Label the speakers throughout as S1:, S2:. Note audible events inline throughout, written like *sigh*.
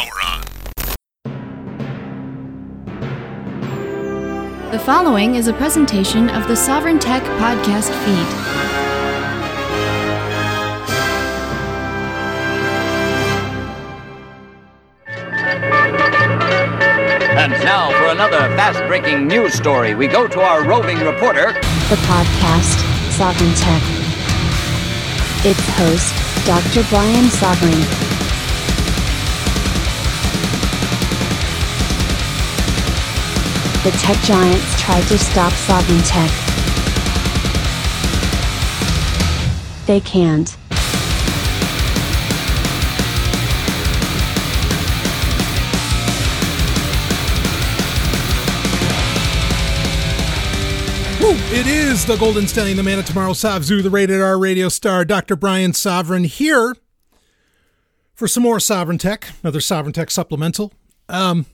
S1: power on.
S2: The following is a presentation of the Sovereign Tech podcast feed.
S3: And now for another fast breaking news story, we go to our roving reporter.
S4: the podcast Sovereign Tech. Its host, Dr. Brian Sovereign. The tech giants tried to stop Sovereign Tech. They can't.
S5: It is the Golden Stallion, the man of tomorrow, Savzu, the rated R radio star, Dr. Brian Sovereign, here for some more Sovereign Tech, another Sovereign Tech supplemental, um,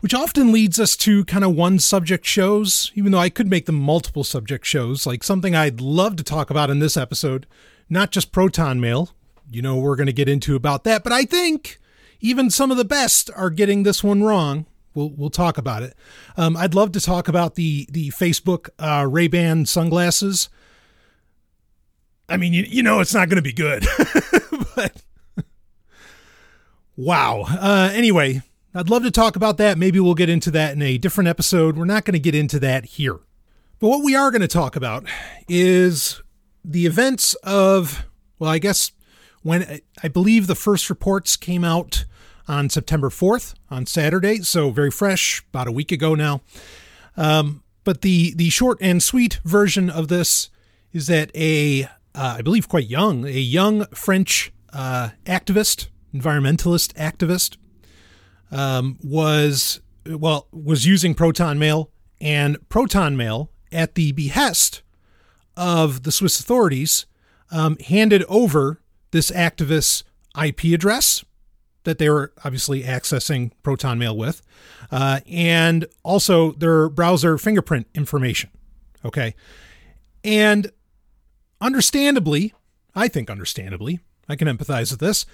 S5: which often leads us to kind of one subject shows, even though I could make them multiple subject shows, like something I'd love to talk about in this episode, not just Proton Mail. You know, we're going to get into about that, but I think even some of the best are getting this one wrong. We'll, we'll talk about it. Um, I'd love to talk about the the Facebook uh, Ray Ban sunglasses. I mean, you, you know, it's not going to be good, *laughs* but *laughs* wow. Uh, anyway, I'd love to talk about that. Maybe we'll get into that in a different episode. We're not going to get into that here. But what we are going to talk about is the events of, well, I guess when I believe the first reports came out on September 4th on Saturday, so very fresh, about a week ago now. Um, but the the short and sweet version of this is that a uh, I believe quite young, a young French uh, activist, environmentalist activist, um, was well was using Proton Mail and Proton Mail at the behest of the Swiss authorities um, handed over this activist's IP address that they were obviously accessing Proton Mail with, uh, and also their browser fingerprint information. Okay. And understandably, I think understandably, I can empathize with this.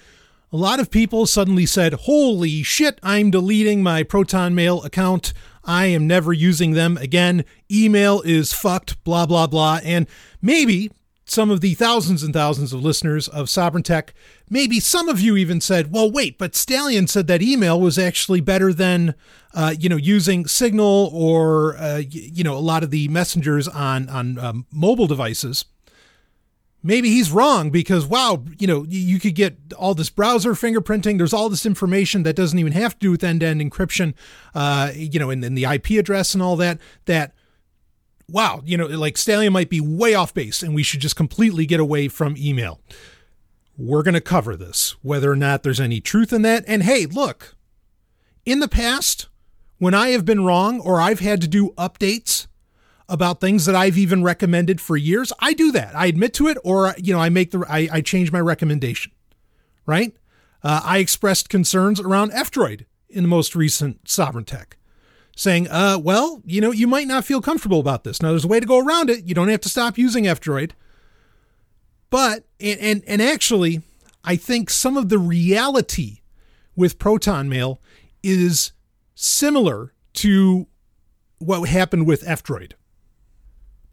S5: A lot of people suddenly said, Holy shit, I'm deleting my Proton Mail account. I am never using them again. Email is fucked, blah, blah, blah. And maybe some of the thousands and thousands of listeners of Sovereign Tech, maybe some of you even said, well, wait, but Stallion said that email was actually better than, uh, you know, using Signal or, uh, you know, a lot of the messengers on, on um, mobile devices. Maybe he's wrong because, wow, you know, you, could get all this browser fingerprinting. There's all this information that doesn't even have to do with end to end encryption, uh, you know, and then the IP address and all that, that wow, you know, like Stallion might be way off base and we should just completely get away from email. We're going to cover this, whether or not there's any truth in that. And hey, look, in the past, when I have been wrong or I've had to do updates about things that I've even recommended for years, I do that. I admit to it or, you know, I make the, I, I change my recommendation, right? Uh, I expressed concerns around F-Droid in the most recent Sovereign Tech saying, uh, well, you know, you might not feel comfortable about this. Now, there's a way to go around it. You don't have to stop using F-Droid. But, and, and, and actually, I think some of the reality with Proton Mail is similar to what happened with F-Droid.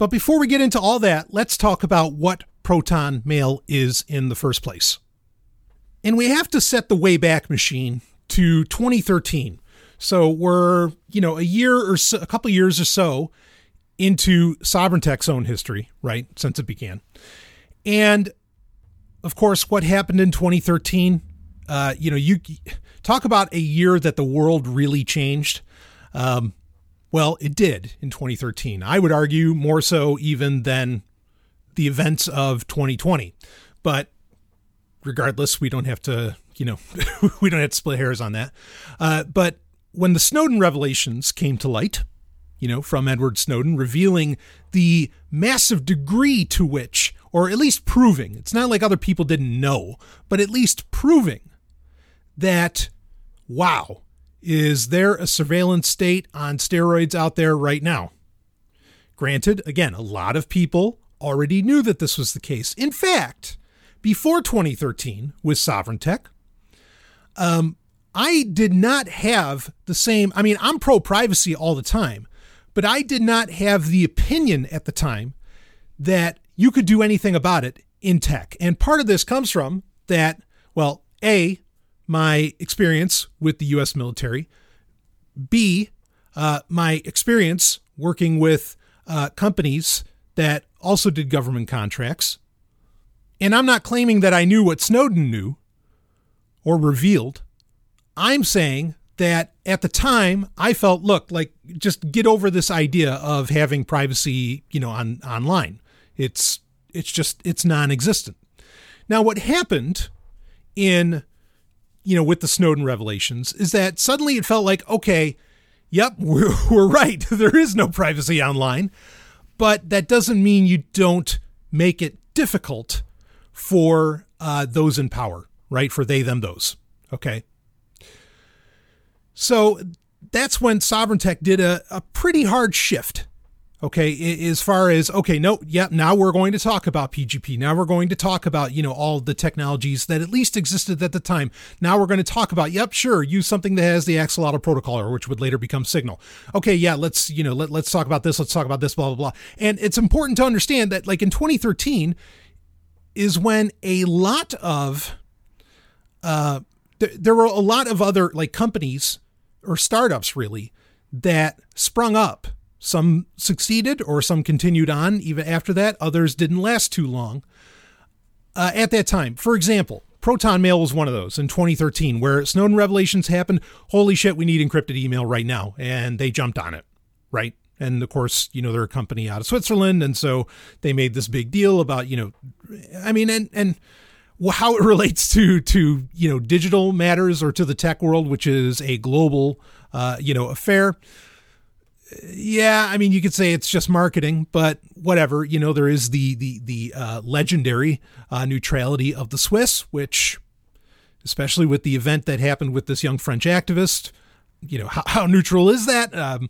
S5: But before we get into all that, let's talk about what Proton Mail is in the first place. And we have to set the Wayback Machine to 2013 so we're, you know, a year or so, a couple years or so into Sovereign Tech's own history, right? Since it began. And of course, what happened in 2013, uh, you know, you talk about a year that the world really changed. Um, well, it did in 2013. I would argue more so even than the events of 2020. But regardless, we don't have to, you know, *laughs* we don't have to split hairs on that. Uh, but when the Snowden revelations came to light, you know, from Edward Snowden, revealing the massive degree to which, or at least proving, it's not like other people didn't know, but at least proving that, wow, is there a surveillance state on steroids out there right now? Granted, again, a lot of people already knew that this was the case. In fact, before 2013 with Sovereign Tech, um, I did not have the same, I mean, I'm pro privacy all the time, but I did not have the opinion at the time that you could do anything about it in tech. And part of this comes from that, well, A, my experience with the US military, B, uh, my experience working with uh, companies that also did government contracts. And I'm not claiming that I knew what Snowden knew or revealed. I'm saying that at the time I felt, look, like just get over this idea of having privacy, you know, on online. It's it's just it's non-existent. Now what happened in you know with the Snowden revelations is that suddenly it felt like okay, yep, *laughs* we're, we're right. *laughs* there is no privacy online. But that doesn't mean you don't make it difficult for uh, those in power, right? For they, them, those. Okay. So that's when Sovereign Tech did a, a pretty hard shift okay as far as okay no yeah now we're going to talk about pgp now we're going to talk about you know all the technologies that at least existed at the time. Now we're going to talk about yep sure use something that has the axolotl protocol or which would later become signal. Okay yeah let's you know let, let's talk about this let's talk about this blah blah blah. And it's important to understand that like in 2013 is when a lot of uh th- there were a lot of other like companies or startups really that sprung up some succeeded or some continued on even after that. Others didn't last too long uh, at that time. For example, Proton Mail was one of those in 2013 where Snowden revelations happened. Holy shit, we need encrypted email right now. And they jumped on it, right? And of course, you know, they're a company out of Switzerland. And so they made this big deal about, you know, I mean, and, and, how it *laughs* relates to to you know digital matters or to the tech world, which is a global uh, you know affair yeah, I mean, you could say it's just marketing, but whatever. You know, there is the the the uh, legendary uh, neutrality of the Swiss, which, especially with the event that happened with this young French activist, you know, how, how neutral is that? Um,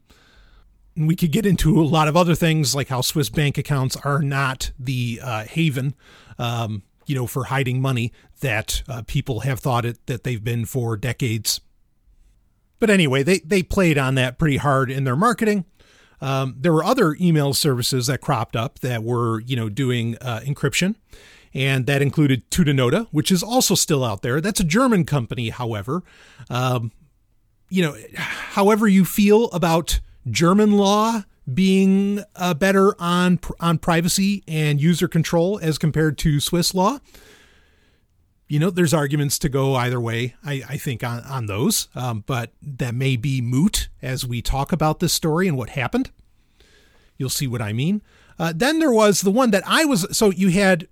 S5: we could get into a lot of other things, like how Swiss bank accounts are not the uh, haven, um, you know, for hiding money that uh, people have thought it that they've been for decades. But anyway, they, they played on that pretty hard in their marketing. Um, there were other email services that cropped up that were, you know, doing uh, encryption, and that included Tutanota, which is also still out there. That's a German company, however. Um, you know, however you feel about German law being uh, better on on privacy and user control as compared to Swiss law, you know, there's arguments to go either way, I, I think, on, on those, um, but that may be moot as we talk about this story and what happened. You'll see what I mean. Uh, then there was the one that I was, so you had,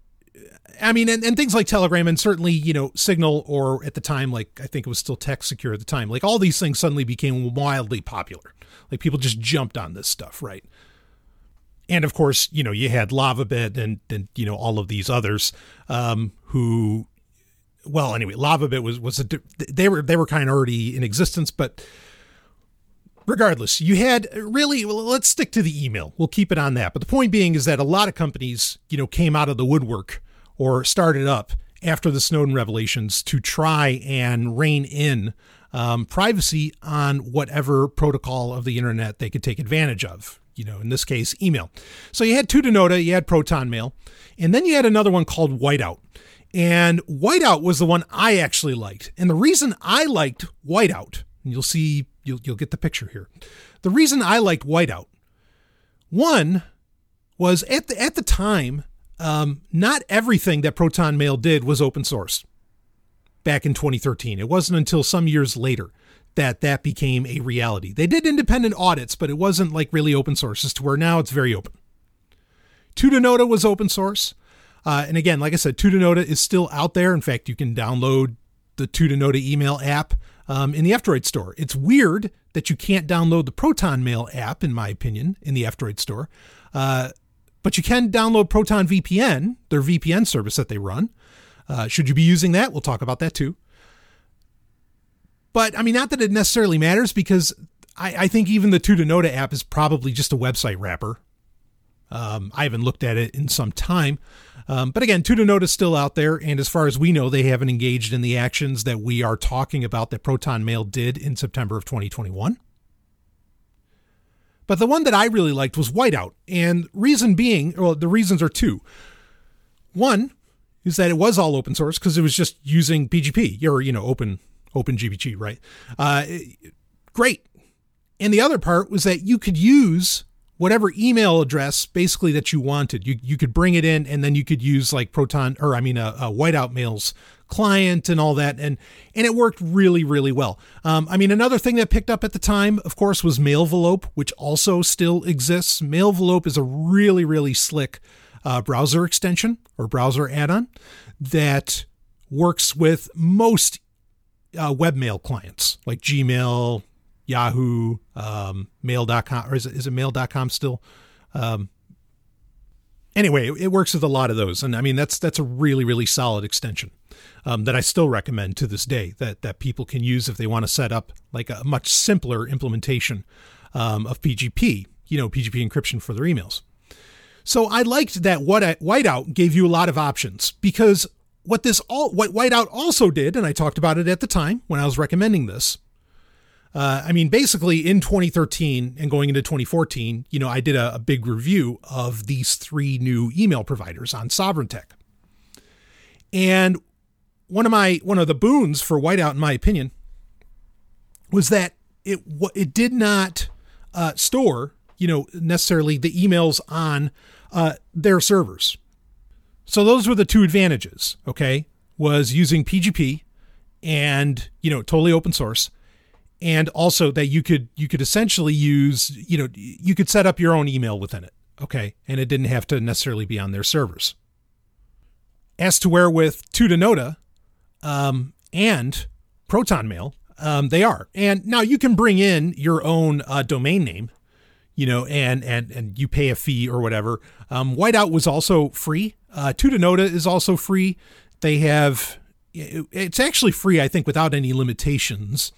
S5: I mean, and, and things like Telegram and certainly, you know, Signal or at the time, like I think it was still Text Secure at the time, like all these things suddenly became wildly popular. Like people just jumped on this stuff, right? and of course, you know, you had LavaBit and, and you know all of these others um, who well, anyway, LavaBit was was a they were they were kind of already in existence, but regardless, you had really well, let's stick to the email. We'll keep it on that. But the point being is that a lot of companies, you know, came out of the woodwork or started up after the Snowden revelations to try and rein in um, privacy on whatever protocol of the internet they could take advantage of. You know, in this case, email. So you had Tutanota, you had Proton Mail, and then you had another one called Whiteout. And Whiteout was the one I actually liked. And the reason I liked Whiteout, and you'll see, you'll, you'll get the picture here. The reason I liked Whiteout, one was at the, at the time, um, not everything that Proton Mail did was open source back in 2013. It wasn't until some years later that that became a reality. They did independent audits, but it wasn't like really open source as to where now it's very open. Tutanota was open source. Uh, and again, like I said, Tutanota is still out there. In fact, you can download the Tutanota email app um, in the F-Droid store. It's weird that you can't download the Proton Mail app, in my opinion, in the F-Droid store. Uh, but you can download Proton VPN, their VPN service that they run. Uh, should you be using that? We'll talk about that too. But I mean, not that it necessarily matters because I, I think even the Tutanota app is probably just a website wrapper Um, I haven't looked at it in some time. Um, but again, Tutanota is still out there, and as far as we know, they haven't engaged in the actions that we are talking about that Proton Mail did in September of 2021. But the one that I really liked was Whiteout, and reason being, well, the reasons are two. One is that it was all open source because it was just using PGP or you know open open GPG, right? Uh, great. And the other part was that you could use whatever email address basically that you wanted. You you could bring it in and then you could use like Proton or I mean a, a Whiteout Mail's client and all that and and it worked really really well. Um, I mean another thing that picked up at the time, of course, was Mailvelope, which also still exists. Mailvelope is a really really slick uh, browser extension or browser add-on that works with most uh, webmail clients like Gmail, Yahoo, um, Mail.com, or is it, is it Mail.com still? Um, anyway, it, it works with a lot of those, and I mean that's that's a really really solid extension um, that I still recommend to this day that that people can use if they want to set up like a much simpler implementation um, of PGP, you know, PGP encryption for their emails. So I liked that what Whiteout gave you a lot of options because what this all what Whiteout also did, and I talked about it at the time when I was recommending this, uh, I mean, basically in 2013 and going into 2014, you know, I did a, a big review of these three new email providers on Sovereign Tech. And one of my one of the boons for Whiteout, in my opinion, was that it it did not uh, store, you know, necessarily the emails on uh, their servers. So those were the two advantages. Okay, was using PGP and you know totally open source and also that you could you could essentially use you know you could set up your own email within it okay? And it didn't have to necessarily be on their servers. As to where with Tutanota um, and proton mail um, they are. And now you can bring in your own uh, domain name you know and and and you pay a fee or whatever. Um, whiteout was also free. Uh, Tutanota is also free. They have it's actually free i think without any limitations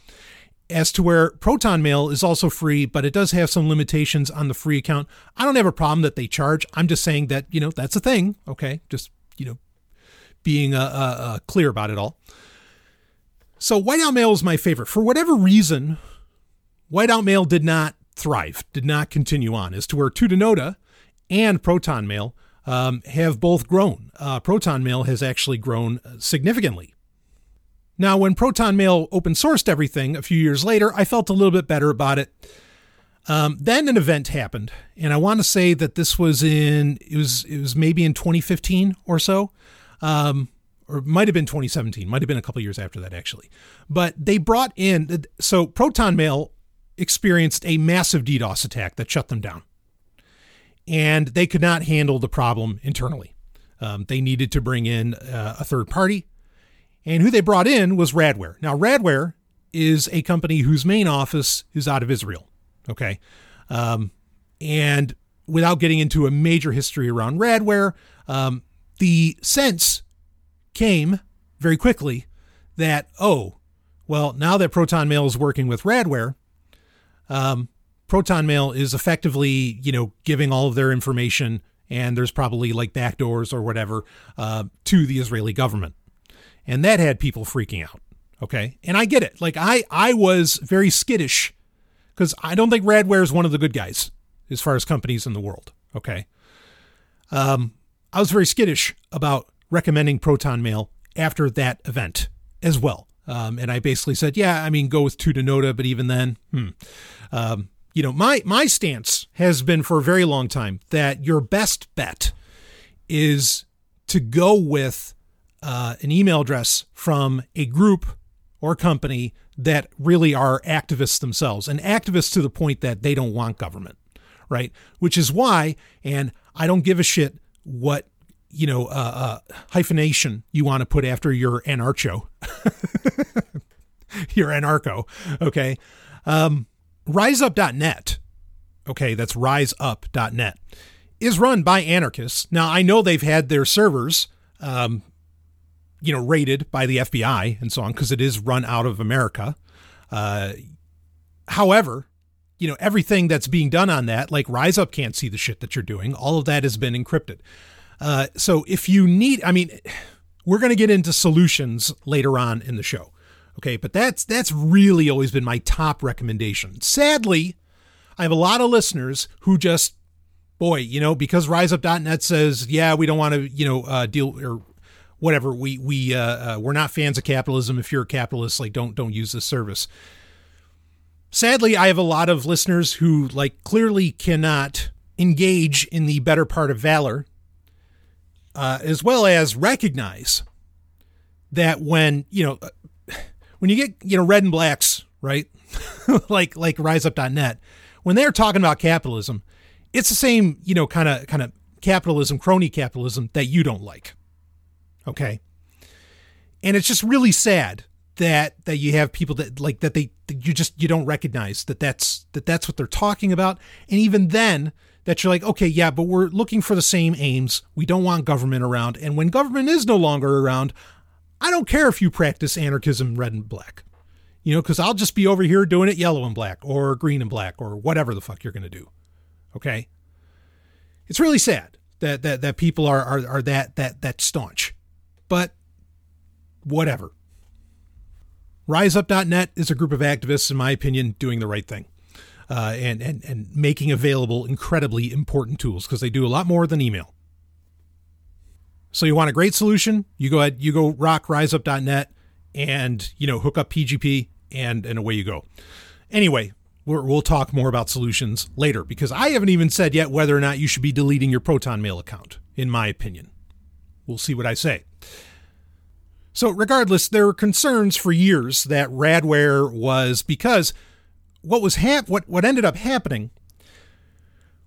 S5: as to where Proton Mail is also free, but it does have some limitations on the free account. I don't have a problem that they charge. I'm just saying that, you know, that's a thing. Okay. Just, you know, being uh, uh, uh, clear about it all. So Whiteout Mail is my favorite. For whatever reason, Whiteout Mail did not thrive, did not continue on, as to where Tutanota and Proton Mail um, have both grown. Uh, Proton Mail has actually grown significantly now, when Proton Mail open sourced everything a few years later, I felt a little bit better about it. Um, then an event happened, and I want to say that this was in it was it was maybe in 2015 or so, um, or might have been 2017, might have been a couple years after that actually. But they brought in so Proton Mail experienced a massive DDoS attack that shut them down, and they could not handle the problem internally. Um, they needed to bring in uh, a third party and who they brought in was Radware. Now, Radware is a company whose main office is out of Israel. Okay. Um, and without getting into a major history around Radware, um, the sense came very quickly that, oh, well, now that Proton Mail is working with Radware, um, Proton Mail is effectively, you know, giving all of their information, and there's probably like backdoors or whatever uh, to the Israeli government and that had people freaking out. Okay, and I get it. Like I, I was very skittish because I don't think Radware is one of the good guys as far as companies in the world. Okay, um, I was very skittish about recommending Proton Mail after that event as well. Um, and I basically said, yeah, I mean, go with two Tutanota, but even then, hmm. Um, you know, my my stance has been for a very long time that your best bet is to go with uh, an email address from a group or company that really are activists themselves and activists to the point that they don't want government, right? Which is why, and I don't give a shit what you know uh, uh, hyphenation you want to put after your anarcho, *laughs* your anarcho, okay? Um, RiseUp.net, okay, that's RiseUp.net, is run by anarchists. Now I know they've had their servers um, you know, raided by the FBI and so on because it is run out of America. Uh, however, you know, everything that's being done on that, like RiseUp can't see the shit that you're doing. All of that has been encrypted. Uh, so if you need, I mean, we're going to get into solutions later on in the show. Okay, but that's that's really always been my top recommendation. Sadly, I have a lot of listeners who just boy, you know, because riseup.net says, yeah, we don't want to, you know, uh, deal or whatever. We we uh, uh, we're not fans of capitalism. If you're a capitalist, like don't don't use this service. Sadly, I have a lot of listeners who like clearly cannot engage in the better part of valor uh, as well as recognize that when you know *sighs* when you get you know red and blacks right *laughs* like like riseup.net when they're talking about capitalism it's the same you know kind of kind of capitalism crony capitalism that you don't like okay and it's just really sad that that you have people that like that they that you just you don't recognize that that's that that's what they're talking about and even then that you're like, okay, yeah, but we're looking for the same aims. We don't want government around. And when government is no longer around, I don't care if you practice anarchism red and black, you know, because I'll just be over here doing it yellow and black or green and black or whatever the fuck you're going to do. Okay. It's really sad that, that, that people are, are, are that, that, that staunch, but whatever. RiseUp.net is a group of activists, in my opinion, doing the right thing uh, and, and, and making available incredibly important tools because they do a lot more than email. So you want a great solution? You go ahead, you go rock riseup.net and, you know, hook up PGP and, and away you go. Anyway, we will talk more about solutions later because I haven't even said yet whether or not you should be deleting your Proton Mail account, in my opinion. We'll see what I say. So, regardless, there were concerns for years that Radware was because what was hap- what what ended up happening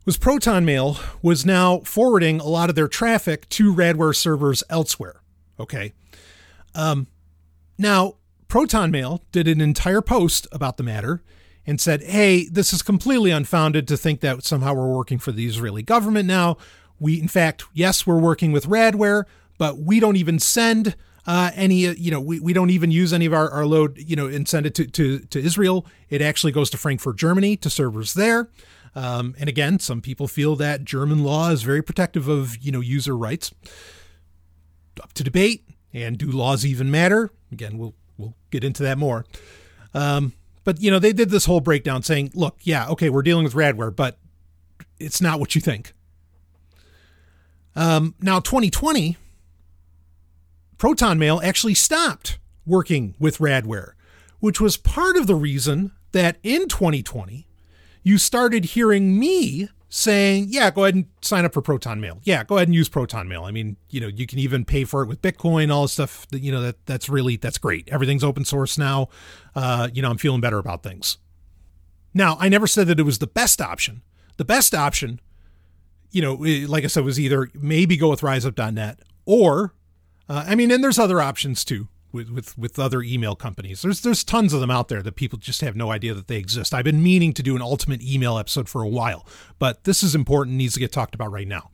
S5: was Proton Mail was now forwarding a lot of their traffic to Radware servers elsewhere. Okay. Um, now, Proton Mail did an entire post about the matter and said, hey, this is completely unfounded to think that somehow we're working for the Israeli government now. We, in fact, yes, we're working with Radware, but we don't even send uh, any, uh, you know, we, we don't even use any of our, our load, you know, and send it to, to, to Israel. It actually goes to Frankfurt, Germany to servers there. Um, and again, some people feel that German law is very protective of, you know, user rights. Up to debate. And do laws even matter? Again, we'll we'll get into that more. Um, but you know, they did this whole breakdown saying, look, yeah, okay, we're dealing with Radware, but it's not what you think. Um, now, 2020 Proton Mail actually stopped working with Radware, which was part of the reason that in 2020 you started hearing me saying, "Yeah, go ahead and sign up for Proton Mail. Yeah, go ahead and use Proton Mail. I mean, you know, you can even pay for it with Bitcoin, all this stuff. That, you know, that that's really that's great. Everything's open source now. Uh, you know, I'm feeling better about things. Now, I never said that it was the best option. The best option, you know, like I said, was either maybe go with RiseUp.net or uh, I mean, and there's other options too with, with with other email companies. There's there's tons of them out there that people just have no idea that they exist. I've been meaning to do an ultimate email episode for a while, but this is important, needs to get talked about right now.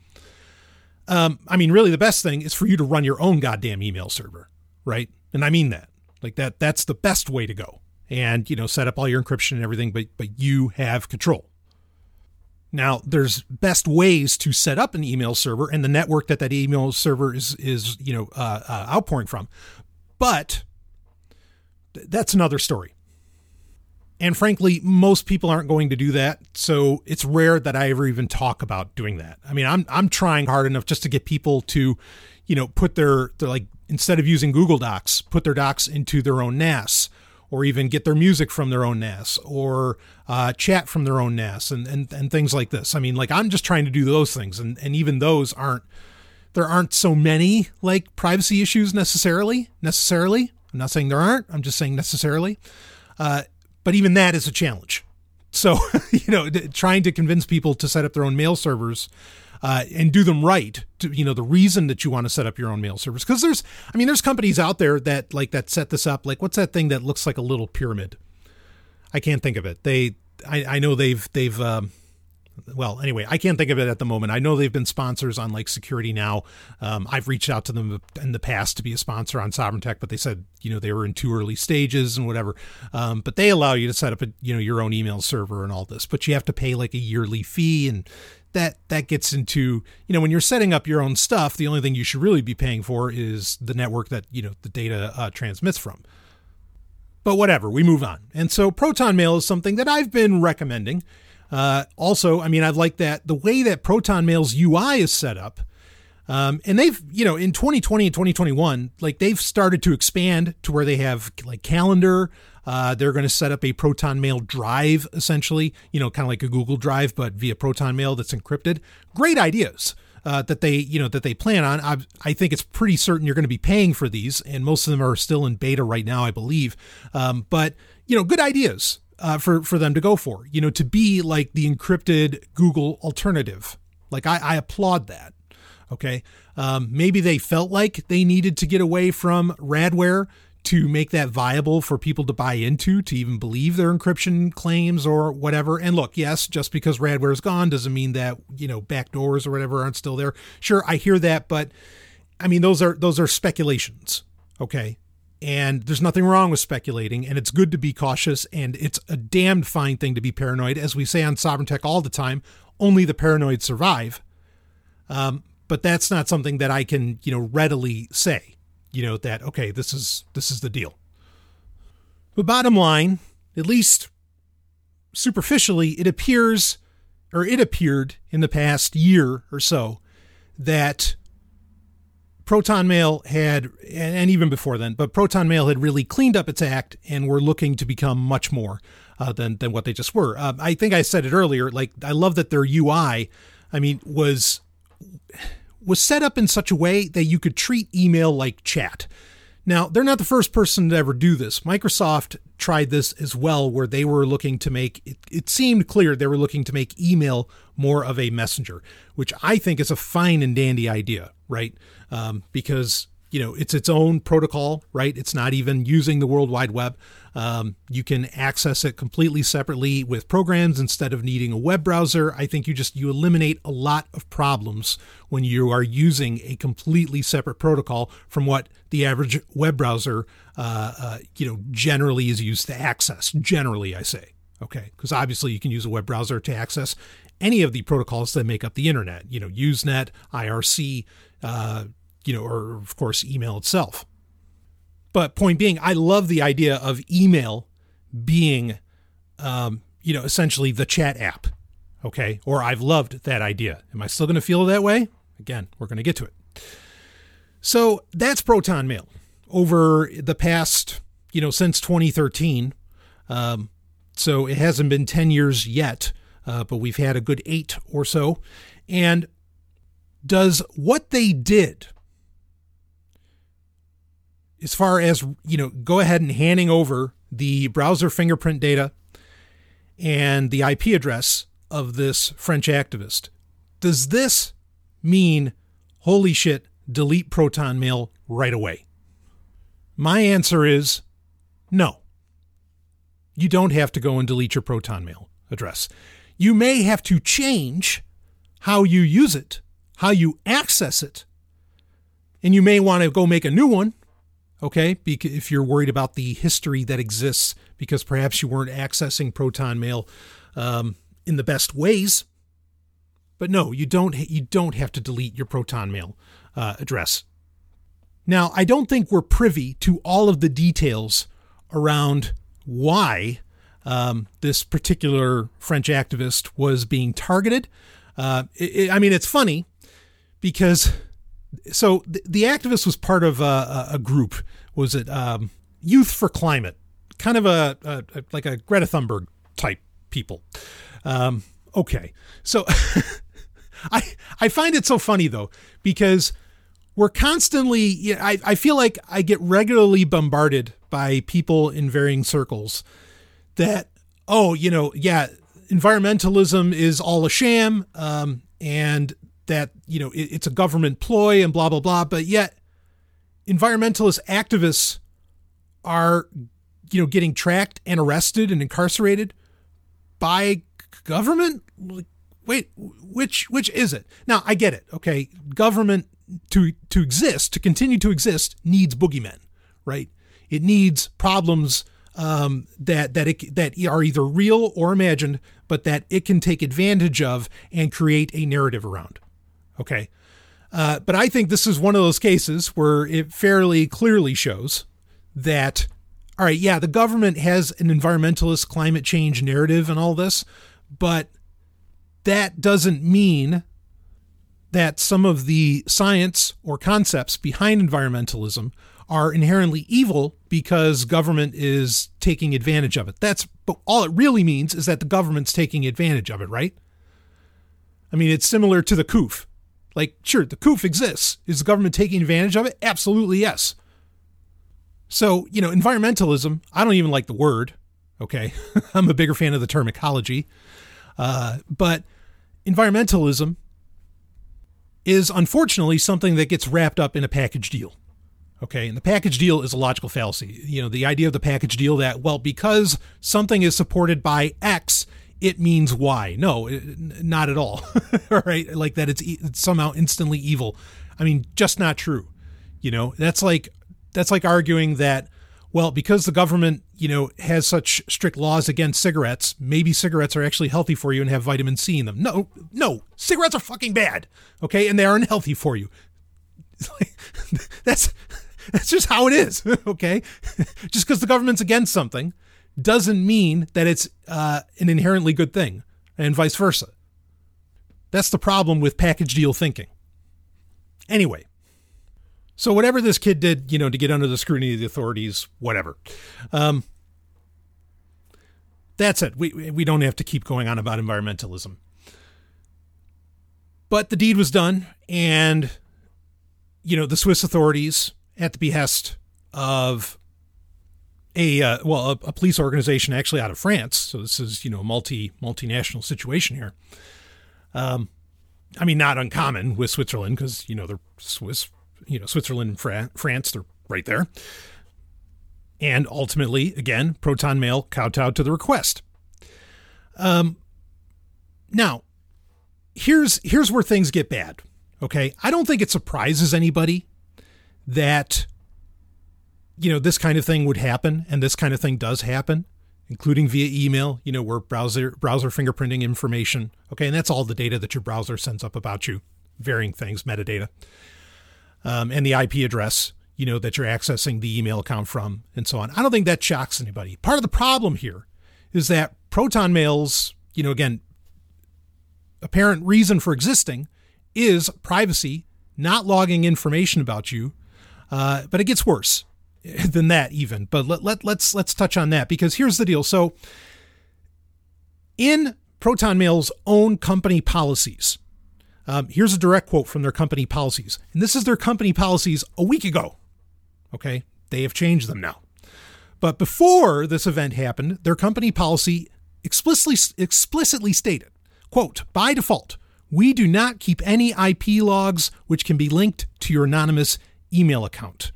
S5: Um, I mean, really, the best thing is for you to run your own goddamn email server, right? And I mean that, like that. That's the best way to go. And you know, set up all your encryption and everything, but but you have control. Now, there's best ways to set up an email server and the network that that email server is is you know uh, uh, outpouring from, but th- that's another story. And frankly, most people aren't going to do that, so it's rare that I ever even talk about doing that. I mean, I'm I'm trying hard enough just to get people to, you know, put their their like instead of using Google Docs, put their docs into their own NAS or even get their music from their own NAS or uh, chat from their own NAS and, and, and things like this. I mean, like I'm just trying to do those things. And, and even those aren't, there aren't so many like privacy issues necessarily, necessarily. I'm not saying there aren't, I'm just saying necessarily. Uh, but even that is a challenge. So, *laughs* you know, trying to convince people to set up their own mail servers uh, and do them right. To, you know, the reason that you want to set up your own mail servers because there's, I mean, there's companies out there that like that set this up. Like, what's that thing that looks like a little pyramid? I can't think of it. They, I, I know they've they've um, well, anyway, I can't think of it at the moment. I know they've been sponsors on like Security Now. Um, I've reached out to them in the past to be a sponsor on Sovereign Tech, but they said you know they were in too early stages and whatever. Um, but they allow you to set up a you know your own email server and all this, but you have to pay like a yearly fee and that that gets into you know when you're setting up your own stuff the only thing you should really be paying for is the network that you know the data uh, transmits from but whatever we move on and so proton mail is something that i've been recommending uh, also, I mean, I like that the way that Proton Mail's UI is set up. Um, and they've, you know, in 2020 and 2021, like they've started to expand to where they have like calendar. Uh, they're going to set up a Proton Mail drive, essentially, you know, kind of like a Google Drive, but via Proton Mail that's encrypted. Great ideas. Uh, that they you know that they plan on. I, I, think it's pretty certain you're going to be paying for these, and most of them are still in beta right now, I believe. Um, but you know, good ideas uh, for for them to go for. You know, to be like the encrypted Google alternative. Like I, I applaud that. Okay, um, maybe they felt like they needed to get away from Radware to make that viable for people to buy into, to even believe their encryption claims or whatever. And look, yes, just because Radware is gone doesn't mean that you know backdoors or whatever aren't still there. Sure, I hear that, but I mean those are those are speculations. Okay, and there's nothing wrong with speculating, and it's good to be cautious, and it's a damned fine thing to be paranoid. As we say on Sovereign Tech all the time, only the paranoid survive. Um, but that's not something that I can, you know, readily say, you know, that okay, this is this is the deal. But bottom line, at least superficially, it appears, or it appeared in the past year or so, that Proton Mail had, and even before then, but Proton Mail had really cleaned up its act and were looking to become much more uh, than than what they just were. Uh, I think I said it earlier. Like I love that their UI, I mean, was was set up in such a way that you could treat email like chat. Now, they're not the first person to ever do this. Microsoft tried this as well, where they were looking to make it, it seemed clear they were looking to make email more of a messenger, which I think is a fine and dandy idea, right? Um, because you know it's its own protocol right it's not even using the world wide web um, you can access it completely separately with programs instead of needing a web browser i think you just you eliminate a lot of problems when you are using a completely separate protocol from what the average web browser uh, uh, you know generally is used to access generally i say okay because obviously you can use a web browser to access any of the protocols that make up the internet you know usenet irc uh, you know, or of course, email itself. But point being, I love the idea of email being, um, you know, essentially the chat app. Okay. Or I've loved that idea. Am I still going to feel that way? Again, we're going to get to it. So that's Proton Mail over the past, you know, since 2013. Um, so it hasn't been 10 years yet, uh, but we've had a good eight or so. And does what they did as far as you know go ahead and handing over the browser fingerprint data and the IP address of this French activist. Does this mean holy shit delete proton mail right away? My answer is no. You don't have to go and delete your proton mail address. You may have to change how you use it, how you access it, and you may want to go make a new one okay? If you're worried about the history that exists because perhaps you weren't accessing Proton Mail um, in the best ways. But no, you don't. You don't have to delete your Proton Mail uh, address. Now, I don't think we're privy to all of the details around why um, this particular French activist was being targeted. Uh, it, it, I mean, it's funny because so the, the activist was part of a, a group. Was it um, Youth for Climate? Kind of a, a, a, like a Greta Thunberg type people. Um, okay, so *laughs* I I find it so funny though because we're constantly. You know, I I feel like I get regularly bombarded by people in varying circles that oh you know yeah environmentalism is all a sham um, and that you know it, it's a government ploy and blah blah blah but yet environmentalist activists are you know getting tracked and arrested and incarcerated by government wait, which which is it? Now I get it. Okay, government to to exist to continue to exist needs boogeymen, right? It needs problems um, that that it that are either real or imagined, but that it can take advantage of and create a narrative around. Okay, uh, but I think this is one of those cases where it fairly clearly shows that all right, yeah, the government has an environmentalist climate change narrative and all this, but that doesn't mean that some of the science or concepts behind environmentalism are inherently evil because government is taking advantage of it. That's but all it really means is that the government's taking advantage of it, right? I mean, it's similar to the COOF. Like, sure, the COOF exists. Is the government taking advantage of it? Absolutely, yes. So, you know, environmentalism, I don't even like the word. Okay. *laughs* I'm a bigger fan of the term ecology. Uh, but environmentalism is unfortunately something that gets wrapped up in a package deal. Okay, and the package deal is a logical fallacy. You know, the idea of the package deal that, well, because something is supported by X, it means why. No, not at all. *laughs* all right, like that it's, it's somehow instantly evil. I mean, just not true. You know, that's like that's like arguing that well, because the government, you know, has such strict laws against cigarettes, maybe cigarettes are actually healthy for you and have vitamin C in them. No, no, cigarettes are fucking bad. Okay, and they are unhealthy for you. *laughs* that's *laughs* that's just how it is. Okay, just because the government's against something doesn't mean that it's uh, an inherently good thing, and vice versa. That's the problem with package deal thinking. Anyway, so whatever this kid did, you know, to get under the scrutiny of the authorities, whatever. Um, that's it. We we don't have to keep going on about environmentalism. But the deed was done, and you know the Swiss authorities, at the behest of a uh, well a, a, police organization actually out of France. So this is you know a multi multinational situation here. Um, I mean, not uncommon with Switzerland because you know they're Swiss you know, Switzerland and Fra- France, they're right there. And ultimately, again, Proton Mail kowtowed to the request. Um, now, here's here's where things get bad. Okay, I don't think it surprises anybody that you know this kind of thing would happen, and this kind of thing does happen, including via email. You know, where browser browser fingerprinting information. Okay, and that's all the data that your browser sends up about you, varying things, metadata um, and the IP address, you know, that you're accessing the email account from, and so on. I don't think that shocks anybody. Part of the problem here is that Proton Mail's, you know, again, apparent reason for existing is privacy, not logging information about you. Uh, but it gets worse *laughs* than that even. But let, let let's let's touch on that because here's the deal. So in Proton Mail's own company policies, um, here's a direct quote from their company policies. And this is their company policies a week ago. Okay. They have changed them now. But before this event happened, their company policy explicitly, explicitly stated, quote, by default, we do not keep any IP logs which can be linked to your anonymous email account.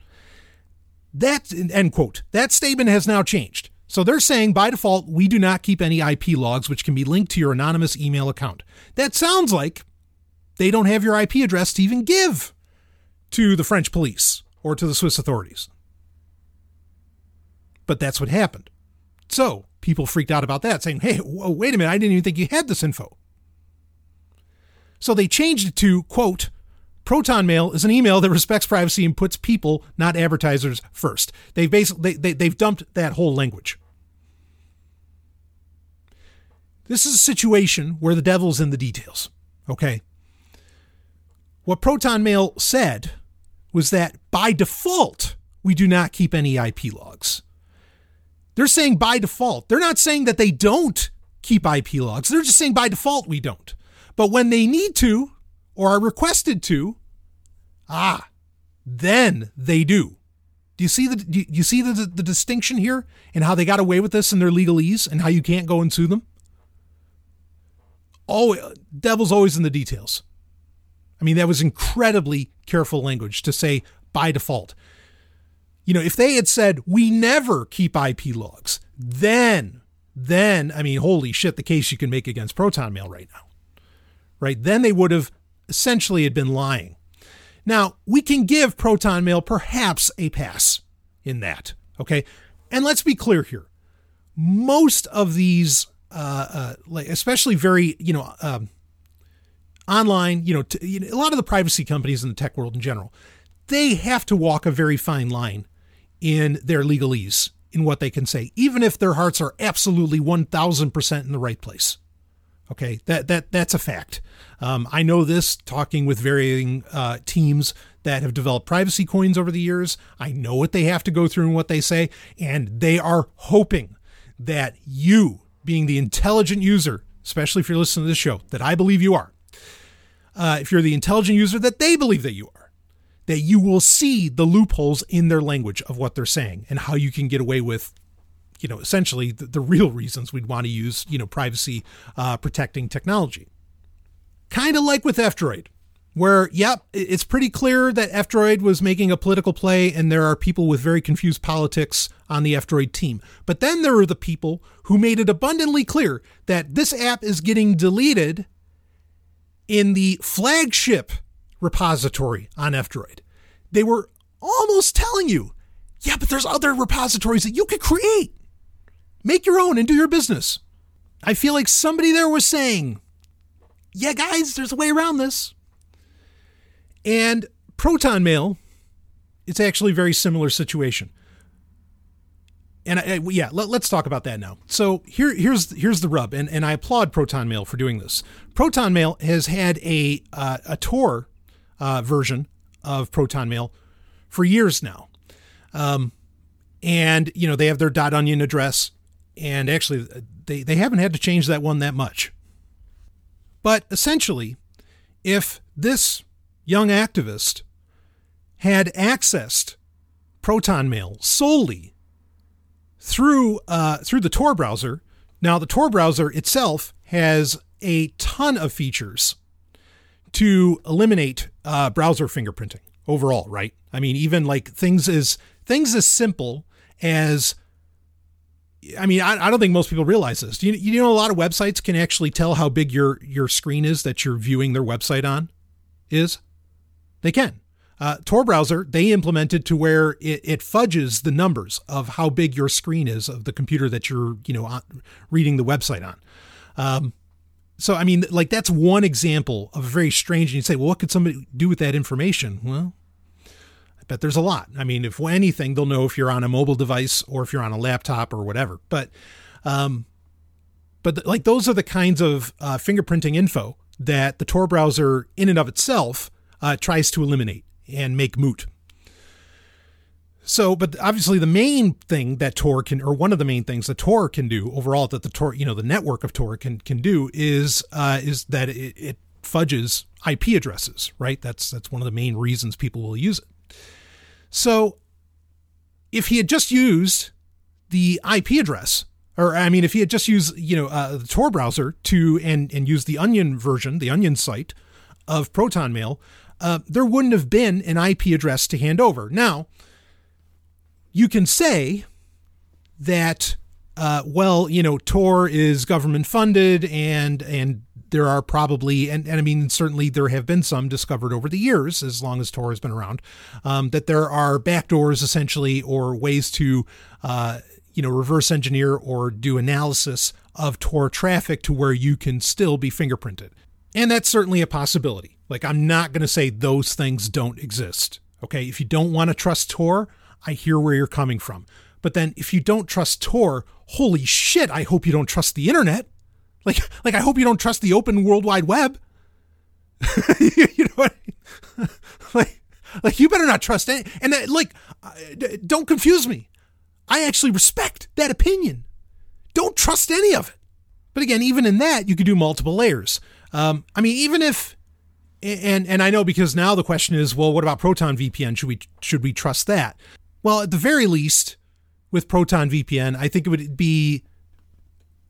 S5: That, end quote. That statement has now changed. So they're saying by default, we do not keep any IP logs which can be linked to your anonymous email account. That sounds like they don't have your IP address to even give to the French police or to the Swiss authorities. But that's what happened. So people freaked out about that, saying, hey, whoa, wait a minute, I didn't even think you had this info. So they changed it to, quote, Proton Mail is an email that respects privacy and puts people, not advertisers, first. They've basically they, they, they've dumped that whole language. This is a situation where the devil's in the details. Okay. What Proton Mail said was that by default, we do not keep any IP logs. They're saying by default. They're not saying that they don't keep IP logs. They're just saying by default we don't. But when they need to or are requested to, ah, then they do. Do you see the do you see the, the, the distinction here and how they got away with this in their legalese and how you can't go and sue them? Oh, devil's always in the details. I mean, that was incredibly careful language to say by default. You know, if they had said, we never keep IP logs, then, then, I mean, holy shit, the case you can make against Proton Mail right now. right? Then they would have essentially had been lying. Now, we can give Proton Mail perhaps a pass in that, okay? And let's be clear here. Most of these, uh, uh, like especially very, you know, um, online, you know, t- you know, a lot of the privacy companies in the tech world in general, they have to walk a very fine line in their legalese in what they can say, even if their hearts are absolutely 1000% in the right place. Okay, that that that's a fact. Um, I know this talking with varying uh, teams that have developed privacy coins over the years. I know what they have to go through and what they say, and they are hoping that you, being the intelligent user, especially if you're listening to this show, that I believe you are, uh, if you're the intelligent user that they believe that you are, that you will see the loopholes in their language of what they're saying and how you can get away with you know essentially the, the real reasons we'd want to use you know privacy uh, protecting technology kind of like with F-Droid where yep it's pretty clear that F-Droid was making a political play and there are people with very confused politics on the f-droid team but then there are the people who made it abundantly clear that this app is getting deleted in the flagship repository on F-Droid. They were almost telling you, yeah, but there's other repositories that you could create. Make your own and do your business. I feel like somebody there was saying, yeah, guys, there's a way around this. And Proton Mail, it's actually a very similar situation. And I, yeah, let, us talk about that now. So here, here's here's the rub, and, and I applaud Proton Mail for doing this. Proton Mail has had a uh, a Tor uh, version of Proton Mail for years now. Um, and, you know, they have their dot .onion address, and actually, they, they haven't had to change that one that much. But essentially, if this young activist had accessed Proton Mail solely through uh, through the Tor browser, now the Tor browser itself has a ton of features to eliminate uh, browser fingerprinting overall, right? I mean, even like things as things as simple as I mean, I, I don't think most people realize this. You, you know, a lot of websites can actually tell how big your your screen is that you're viewing their website on is. They can. Uh, Tor browser they implemented to where it, it fudges the numbers of how big your screen is of the computer that you're you know reading the website on. Um, so, I mean, like that's one example of a very strange. And you say, well, what could somebody do with that information? Well, bet there's a lot. I mean, if anything, they'll know if you're on a mobile device or if you're on a laptop or whatever. But, um, but like those are the kinds of uh, fingerprinting info that the Tor browser, in and of itself, uh, tries to eliminate and make moot. So, but obviously the main thing that Tor can, or one of the main things that Tor can do overall, that the Tor, you know, the network of Tor can can do is uh, is that it, it fudges IP addresses, right? That's that's one of the main reasons people will use it. So, if he had just used the IP address, or I mean, if he had just used you know uh, the Tor browser to and and used the Onion version, the Onion site of Proton Mail, uh, there wouldn't have been an IP address to hand over. Now you can say that, uh, well, you know, Tor is government funded and and there are probably and, and I mean certainly there have been some discovered over the years as long as Tor has been around um, that there are backdoors essentially or ways to uh, you know reverse engineer or do analysis of Tor traffic to where you can still be fingerprinted and that's certainly a possibility like I'm not going to say those things don't exist okay if you don't want to trust Tor I hear where you're coming from. But then if you don't trust Tor, holy shit, I hope you don't trust the internet. Like like I hope you don't trust the open world wide web. *laughs* you know what I mean? *laughs* like like you better not trust any and that, like don't confuse me. I actually respect that opinion. Don't trust any of it. But again, even in that, you could do multiple layers. Um, I mean, even if and and I know because now the question is, well, what about Proton VPN? Should we should we trust that? Well, at the very least, with Proton VPN, I think it would be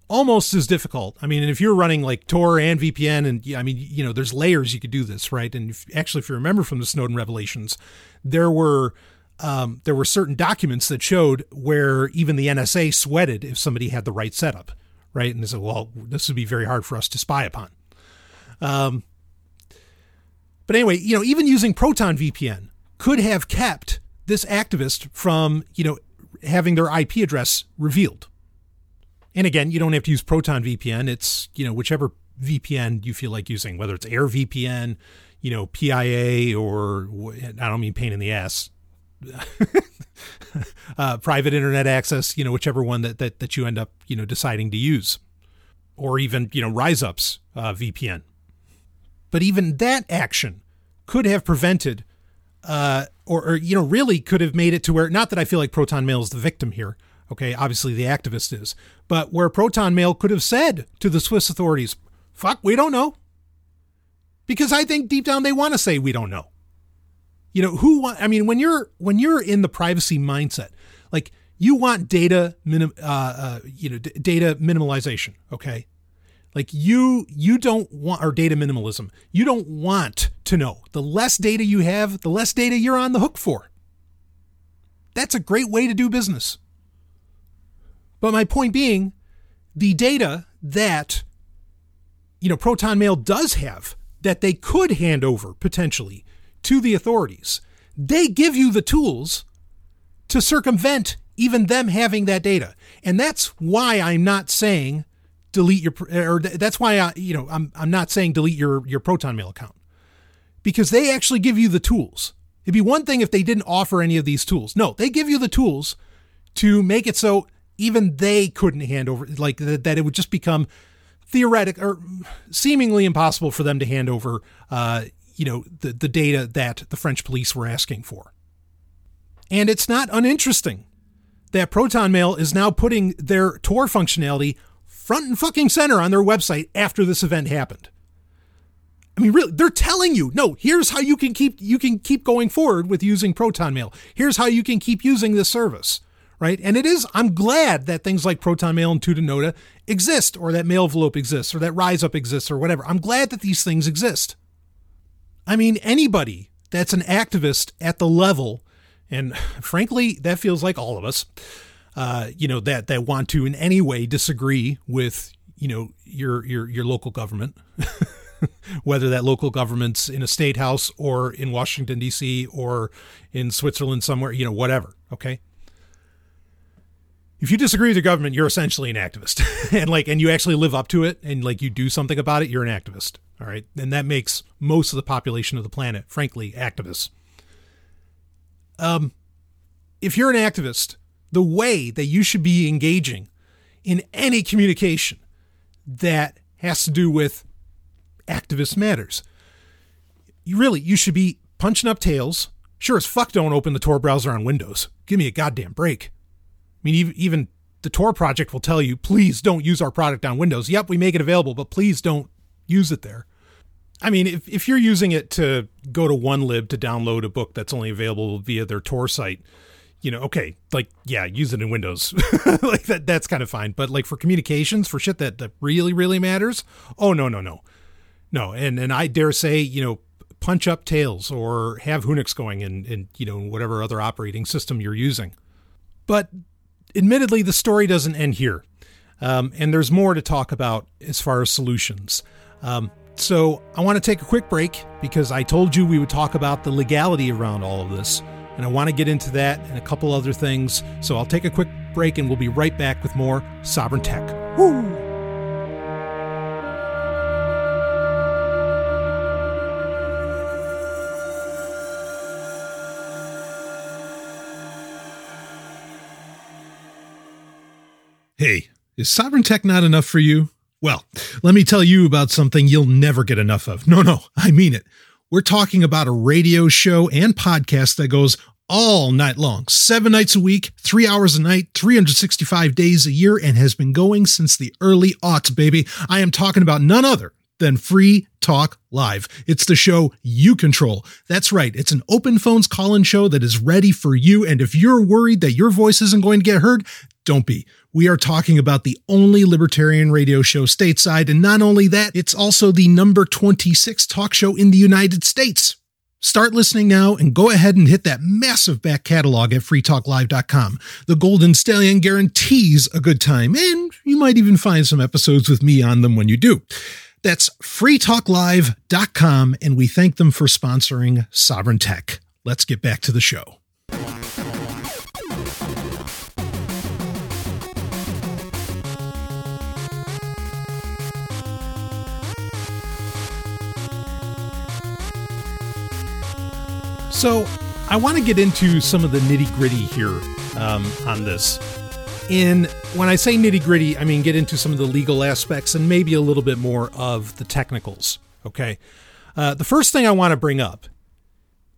S5: almost as difficult. I mean, if you're running like Tor and VPN, and I mean, you know, there's layers you could do this, right? And if, actually, if you remember from the Snowden revelations, there were um, there were certain documents that showed where even the NSA sweated if somebody had the right setup, right? And they said, well, this would be very hard for us to spy upon. Um, but anyway, you know, even using Proton VPN could have kept this activist from, you know, having their IP address revealed. And again, you don't have to use Proton VPN. It's, you know, whichever VPN you feel like using, whether it's Air VPN, you know, PIA, or I don't mean pain in the ass, *laughs* uh, private internet access, you know, whichever one that, that, that you end up, you know, deciding to use, or even, you know, RiseUp's uh, VPN. But even that action could have prevented, uh, or, or, you know, really could have made it to where, not that I feel like Proton Mail is the victim here. Okay. Obviously the activist is, but where Proton Mail could have said to the Swiss authorities, fuck, we don't know. Because I think deep down they want to say we don't know. You know, who want, I mean, when you're, when you're in the privacy mindset, like you want data, minim, uh, uh, you know, d- data minimalization. Okay. Like you you don't want or data minimalism. You don't want to know. The less data you have, the less data you're on the hook for. That's a great way to do business. But my point being, the data that you know Proton Mail does have that they could hand over potentially to the authorities, they give you the tools to circumvent even them having that data. And that's why I'm not saying delete your or that's why I you know I'm I'm not saying delete your your Proton Mail account because they actually give you the tools. It'd be one thing if they didn't offer any of these tools. No, they give you the tools to make it so even they couldn't hand over like that it would just become theoretic or seemingly impossible for them to hand over uh, you know the the data that the French police were asking for. And it's not uninteresting that Proton Mail is now putting their Tor functionality front and fucking center on their website after this event happened. I mean, really, they're telling you, no, here's how you can keep you can keep going forward with using Proton Mail. Here's how you can keep using this service, right? And it is, I'm glad that things like Proton Mail and Tutanota exist, or that Mailvelope exists, or that RiseUp exists, or whatever. I'm glad that these things exist. I mean, anybody that's an activist at the level, and *laughs* frankly, that feels like all of us, uh, you know, that that want to in any way disagree with, you know, your your your local government, *laughs* whether that local government's in a state house or in Washington D.C. or in Switzerland somewhere, you know, whatever. Okay. If you disagree with the government, you're essentially an activist, *laughs* and like, and you actually live up to it, and like you do something about it, you're an activist. All right, and that makes most of the population of the planet, frankly, activists. Um, if you're an activist the way that you should be engaging in any communication that has to do with activist matters. You really, you should be punching up Tails. Sure as fuck don't open the Tor browser on Windows. Give me a goddamn break. I mean, even, the Tor project will tell you, please don't use our product on Windows. Yep, we make it available, but please don't use it there. I mean, if, if you're using it to go to OneLib to download a book that's only available via their Tor site, you know, okay, like yeah, use it in Windows, *laughs* like that. That's kind of fine. But like for communications, for shit that that really really matters, oh no no no, no. And and I dare say, you know, punch up Tails or have Whonix going in in you know whatever other operating system you're using. But admittedly, the story doesn't end here, um, and there's more to talk about as far as solutions. Um, so I want to take a quick break because I told you we would talk about the legality around all of this and I want to get into that and a couple other things. So I'll take a quick break and we'll be right back with more Sovereign Tech. Woo! Hey, is Sovereign Tech not enough for you? Well, let me tell you about something you'll never get enough of. No, no, I mean it. We're talking about a radio show and podcast that goes all night long, seven nights a week, three hours a night, 365 days a year, and has been going since the early aughts, baby. I am talking about none other than Free Talk Live. It's the show you control. That's right. It's an open phones call in show that is ready for you. And if you're worried that your voice isn't going to get heard, don't be. We are talking about the only libertarian radio show stateside. And not only that, it's also the number 26 talk show in the United States. Start listening now and go ahead and hit that massive back catalog at freetalklive.com. The Golden Stallion guarantees a good time, and you might even find some episodes with me on them when you do. That's freetalklive.com, and we thank them for sponsoring Sovereign Tech. Let's get back to the show. So, I want to get into some of the nitty gritty here um, on this. In when I say nitty gritty, I mean get into some of the legal aspects and maybe a little bit more of the technicals. Okay. Uh, the first thing I want to bring up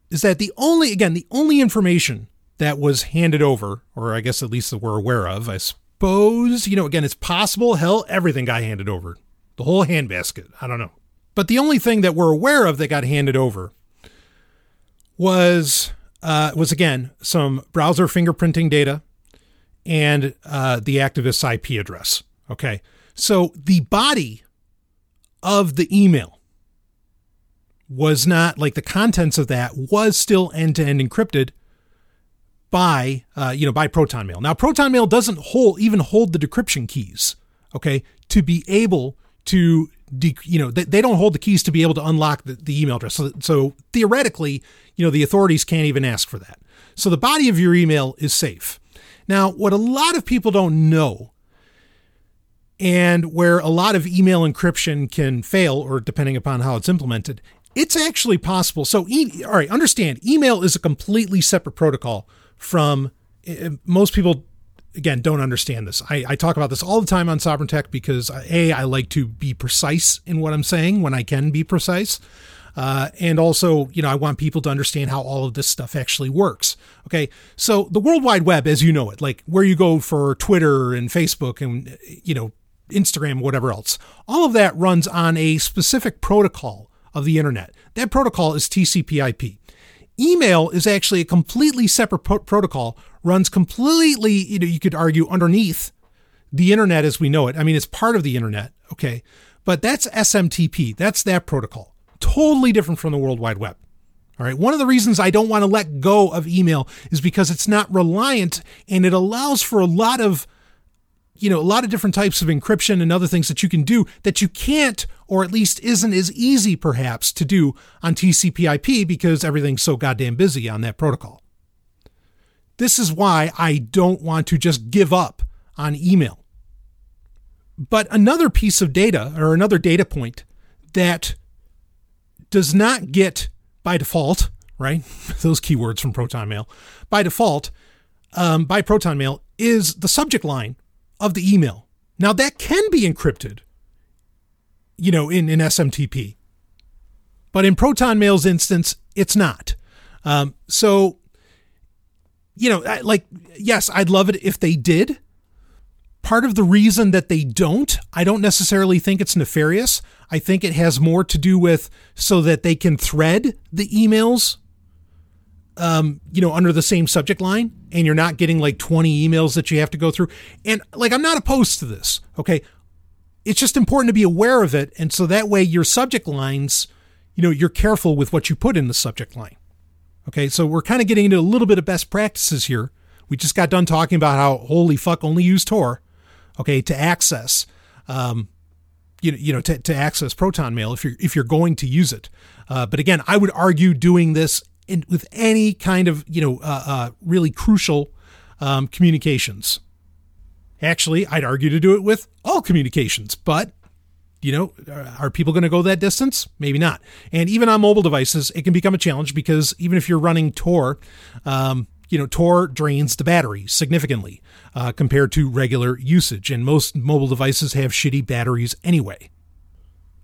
S5: is that the only, again, the only information that was handed over, or I guess at least that we're aware of, I suppose, you know, again, it's possible, hell, everything got handed over. The whole handbasket. I don't know. But the only thing that we're aware of that got handed over was uh, was again some browser fingerprinting data and uh, the activist's IP address. Okay. So the body of the email was not like the contents of that was still end to end encrypted by uh, you know by proton mail now proton mail doesn't hold even hold the decryption keys okay to be able to de- you know they, they don't hold the keys to be able to unlock the, the email address so, so theoretically you know the authorities can't even ask for that so the body of your email is safe now, what a lot of people don't know, and where a lot of email encryption can fail, or depending upon how it's implemented, it's actually possible. So, e- all right, understand email is a completely separate protocol from eh, eh, most people. Again, don't understand this. I, I talk about this all the time on Sovereign Tech because a I like to be precise in what I'm saying when I can be precise. Uh, and also, you know, I want people to understand how all of this stuff actually works. Okay. So the World Wide Web, as you know it, like where you go for Twitter and Facebook and, you know, Instagram, whatever else, all of that runs on a specific protocol of the internet. That protocol is TCP IP. Email is actually a completely separate pro- protocol, runs completely, you know, you could argue underneath the internet as we know it. I mean, it's part of the internet. Okay. But that's SMTP. That's that protocol totally different from the World Wide Web. All right. One of the reasons I don't want to let go of email is because it's not reliant and it allows for a lot of, you know, a lot of different types of encryption and other things that you can do that you can't, or at least isn't as easy perhaps to do on TCP IP because everything's so goddamn busy on that protocol. This is why I don't want to just give up on email. But another piece of data or another data point that does not get by default, right? *laughs* Those keywords from Proton Mail. By default, um, by Proton Mail is the subject line of the email. Now that can be encrypted, you know, in, in SMTP. But in Proton Mail's instance, it's not. Um, so, you know, like, yes, I'd love it if they did. Part of the reason that they don't, I don't necessarily think it's nefarious. I think it has more to do with so that they can thread the emails, um, you know, under the same subject line, and you're not getting like 20 emails that you have to go through. And like, I'm not opposed to this. Okay. It's just important to be aware of it. And so that way your subject lines, you know, you're careful with what you put in the subject line. Okay. So we're kind of getting into a little bit of best practices here. We just got done talking about how holy fuck only use Tor, okay, to access um, you know, you know to, to access Proton Mail if you're if you're going to use it. Uh, but again, I would argue doing this in, with any kind of you know uh, uh, really crucial um, communications. Actually, I'd argue to do it with all communications, but you know, are people going to go that distance? Maybe not. And even on mobile devices, it can become a challenge because even if you're running Tor, um, you know, Tor drains the battery significantly uh, compared to regular usage, and most mobile devices have shitty batteries anyway.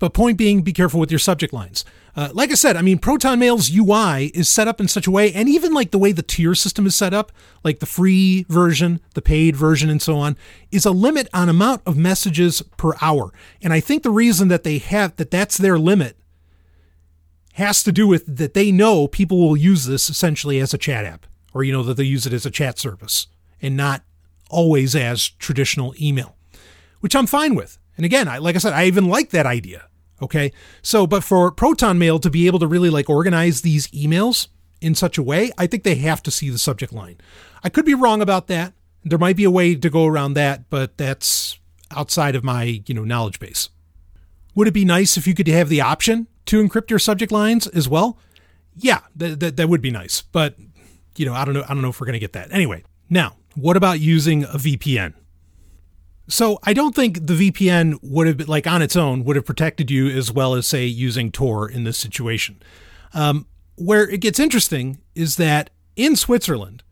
S5: But point being, be careful with your subject lines. Uh, like I said, I mean, Proton Mail's UI is set up in such a way, and even like the way the tier system is set up, like the free version, the paid version, and so on, is a limit on amount of messages per hour. And I think the reason that they have that that's their limit has to do with that they know people will use this essentially as a chat app or you know that they use it as a chat service and not always as traditional email, which I'm fine with. And again, I, like I said, I even like that idea. Okay. So, but for Proton Mail to be able to really like organize these emails in such a way, I think they have to see the subject line. I could be wrong about that. There might be a way to go around that, but that's outside of my, you know, knowledge base. Would it be nice if you could have the option to encrypt your subject lines as well? Yeah, that, that, that would be nice. But, you know, I don't know. I don't know if we're going to get that. Anyway, now, what about using a VPN? So I don't think the VPN would have, been like on its own, would have protected you as well as, say, using Tor in this situation. Um, where it gets interesting is that in Switzerland,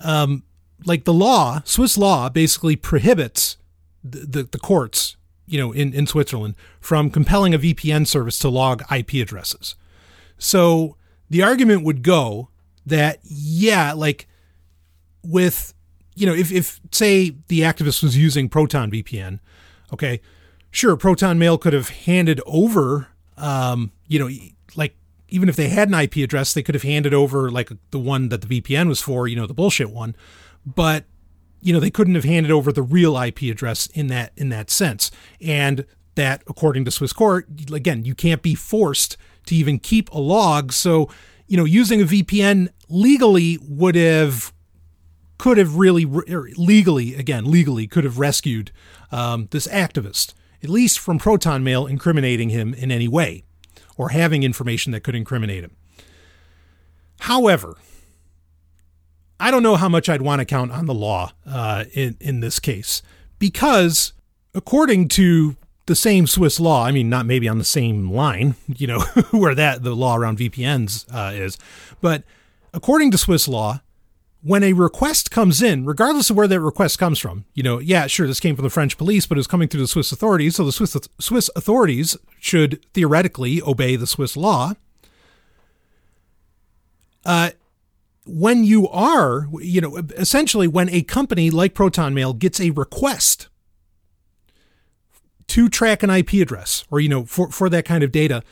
S5: um, like the law, Swiss law basically prohibits the, the, the courts, you know, in, in Switzerland from compelling a VPN service to log IP addresses. So the argument would go that, yeah, like with, you know, if, if say the activist was using Proton VPN, okay, sure, Proton Mail could have handed over, um, you know, like even if they had an IP address, they could have handed over like the one that the VPN was for, you know, the bullshit one. But you know, they couldn't have handed over the real IP address in that in that sense. And that according to Swiss court, again, you can't be forced to even keep a log. So, you know, using a VPN legally would have could have really legally again legally could have rescued um, this activist at least from proton mail incriminating him in any way or having information that could incriminate him. However, I don't know how much I'd want to count on the law uh, in in this case because, according to the same Swiss law, I mean, not maybe on the same line, you know, *laughs* where that the law around VPNs uh, is, but according to Swiss law, when a request comes in, regardless of where that request comes from, you know, yeah, sure, this came from the French police, but it was coming through the Swiss authorities. So the Swiss, Swiss authorities should theoretically obey the Swiss law. Uh, when you are, you know, essentially when a company like Proton Mail gets a request to track an IP address or, you know, for, for that kind of data,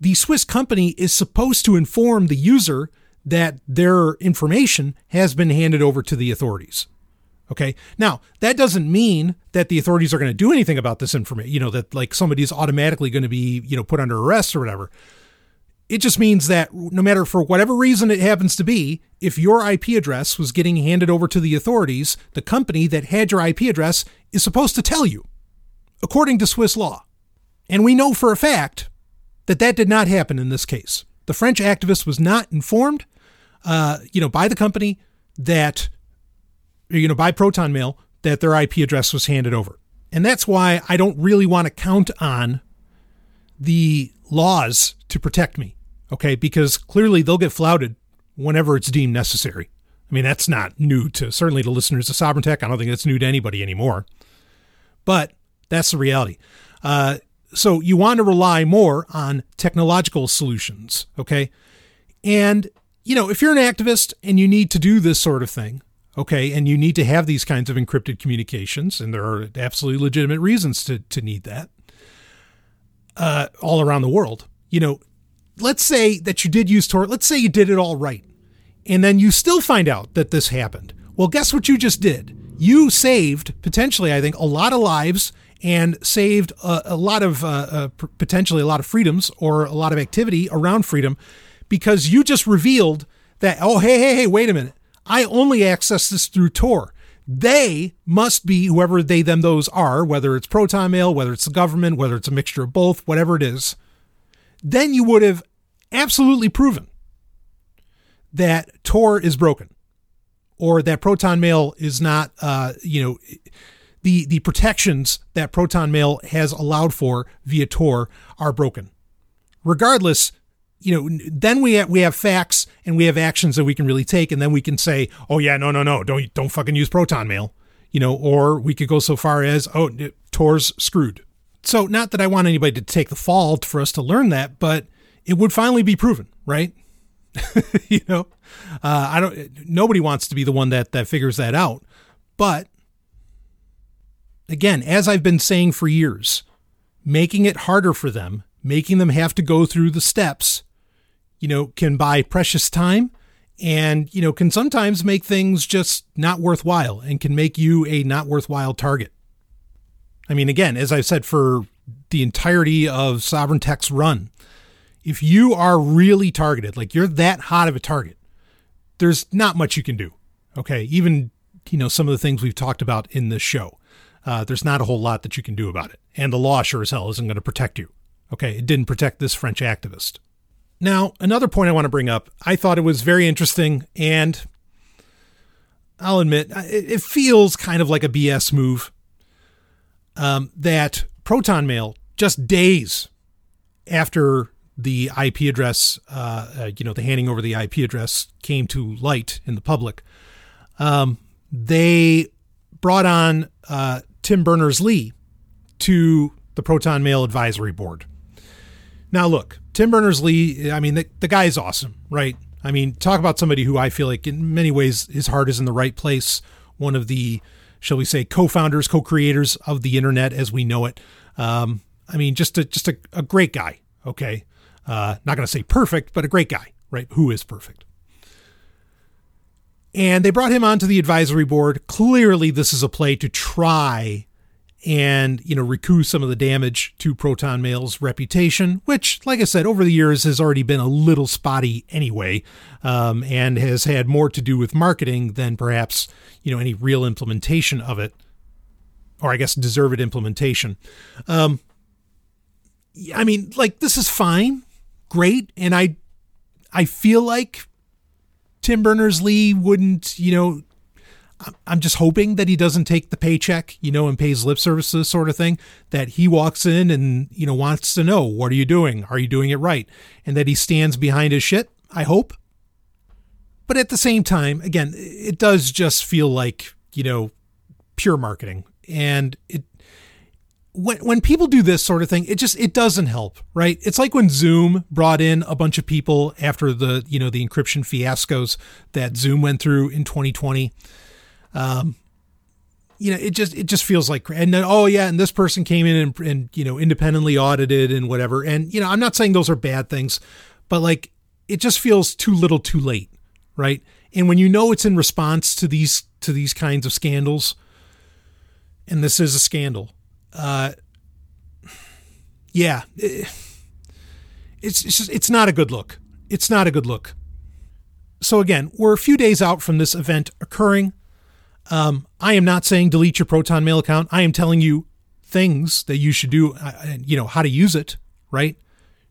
S5: the Swiss company is supposed to inform the user that their information has been handed over to the authorities. Okay. Now, that doesn't mean that the authorities are going to do anything about this information, you know, that like somebody's automatically going to be, you know, put under arrest or whatever. It just means that no matter for whatever reason it happens to be, if your IP address was getting handed over to the authorities, the company that had your IP address is supposed to tell you, according to Swiss law. And we know for a fact that that did not happen in this case. The French activist was not informed uh, you know, by the company that, you know, by Proton Mail that their IP address was handed over. And that's why I don't really want to count on the laws to protect me. Okay. Because clearly they'll get flouted whenever it's deemed necessary. I mean, that's not new to certainly to listeners of Sovereign Tech. I don't think that's new to anybody anymore. But that's the reality. Uh, so you want to rely more on technological solutions. Okay. And you know, if you're an activist and you need to do this sort of thing, okay, and you need to have these kinds of encrypted communications, and there are absolutely legitimate reasons to, to need that uh, all around the world, you know, let's say that you did use Tor, let's say you did it all right, and then you still find out that this happened. Well, guess what you just did? You saved potentially, I think, a lot of lives and saved a, a lot of uh, uh, potentially a lot of freedoms or a lot of activity around freedom because you just revealed that, oh, hey, hey, hey, wait a minute. I only access this through Tor. They must be whoever they, them, those are, whether it's Proton Mail, whether it's the government, whether it's a mixture of both, whatever it is. Then you would have absolutely proven that Tor is broken or that Proton Mail is not, uh, you know, the, the protections that Proton Mail has allowed for via Tor are broken. Regardless, you know, then we have, we have facts and we have actions that we can really take, and then we can say, oh yeah, no, no, no, don't don't fucking use proton mail, you know, or we could go so far as, oh, Tor's screwed. So not that I want anybody to take the fall for us to learn that, but it would finally be proven, right? *laughs* you know, uh, I don't. Nobody wants to be the one that that figures that out, but again, as I've been saying for years, making it harder for them, making them have to go through the steps you know, can buy precious time and, you know, can sometimes make things just not worthwhile and can make you a not worthwhile target. I mean, again, as I've said for the entirety of Sovereign Tech's run, if you are really targeted, like you're that hot of a target, there's not much you can do. Okay. Even, you know, some of the things we've talked about in this show, uh, there's not a whole lot that you can do about it. And the law sure as hell isn't going to protect you. Okay, it didn't protect this French activist. Now, another point I want to bring up, I thought it was very interesting, and I'll admit, it feels kind of like a BS move um, that Proton Mail, just days after the IP address, uh, uh, you know, the handing over the IP address came to light in the public, um, they brought on uh, Tim Berners Lee to the Proton Mail Advisory Board. Now, look, Tim Berners Lee, I mean, the, the guy is awesome, right? I mean, talk about somebody who I feel like in many ways his heart is in the right place. One of the, shall we say, co-founders, co-creators of the internet as we know it. Um, I mean, just a just a, a great guy. Okay, uh, not going to say perfect, but a great guy, right? Who is perfect? And they brought him onto the advisory board. Clearly, this is a play to try and you know recoup some of the damage to Proton Mail's reputation, which, like I said, over the years has already been a little spotty anyway, um, and has had more to do with marketing than perhaps you know any real implementation of it, or I guess deserved implementation. Um, I mean, like this is fine, great, and I I feel like Tim Berners Lee wouldn't you know I'm just hoping that he doesn't take the paycheck, you know, and pays lip services sort of thing. That he walks in and, you know, wants to know, what are you doing? Are you doing it right? And that he stands behind his shit. I hope. But at the same time, again, it does just feel like, you know, pure marketing. And it, when, when people do this sort of thing, it just, it doesn't help, right? It's like when Zoom brought in a bunch of people after the, you know, the encryption fiascos that Zoom went through in 2020 um, you know, it just it just feels like and then oh yeah, and this person came in and, and you know independently audited and whatever. And you know, I'm not saying those are bad things, but like it just feels too little, too late, right? And when you know it's in response to these to these kinds of scandals, and this is a scandal, uh, yeah, it's it's just, it's not a good look. It's not a good look. So again, we're a few days out from this event occurring. Um, I am not saying delete your Proton Mail account. I am telling you things that you should do. Uh, uh you know how to use it, right?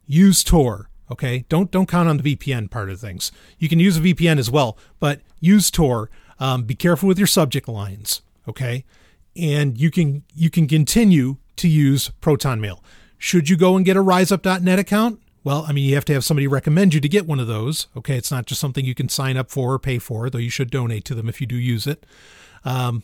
S5: Use Tor. Okay, don't don't count on the VPN part of things. You can use a VPN as well, but use Tor. Um, be careful with your subject lines. Okay, and you can you can continue to use Proton Mail. Should you go and get a RiseUp.net account? Well, I mean, you have to have somebody recommend you to get one of those. Okay, it's not just something you can sign up for or pay for, though you should donate to them if you do use it. Um,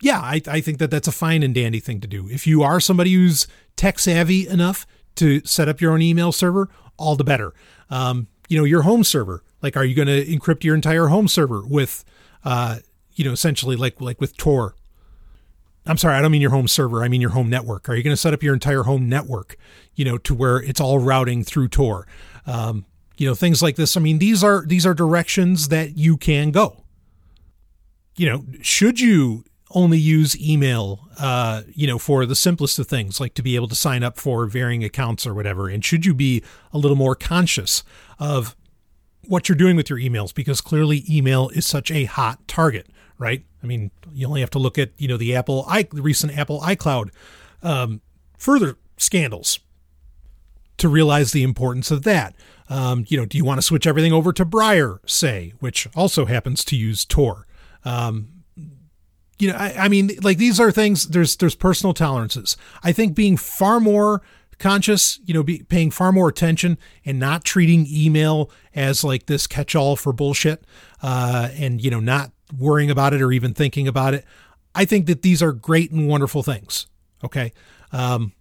S5: yeah, I, I think that that's a fine and dandy thing to do. If you are somebody who's tech savvy enough to set up your own email server, all the better. Um, you know, your home server, like, are you going to encrypt your entire home server with, uh, you know, essentially like like with Tor? I'm sorry, I don't mean your home server. I mean your home network. Are you going to set up your entire home network, you know, to where it's all routing through Tor? Um, you know, things like this. I mean, these are these are directions that you can go you know, should you only use email, uh, you know, for the simplest of things, like to be able to sign up for varying accounts or whatever? And should you be a little more conscious of what you're doing with your emails? Because clearly email is such a hot target, right? I mean, you only have to look at, you know, the Apple, i the recent Apple iCloud um, further scandals to realize the importance of that. Um, you know, do you want to switch everything over to Briar, say, which also happens to use Tor? Um, you know, I, I mean, like these are things. There's there's personal tolerances. I think being far more conscious, you know, be, paying far more attention and not treating email as like this catch-all for bullshit, uh, and you know, not worrying about it or even thinking about it. I think that these are great and wonderful things. Okay. Um,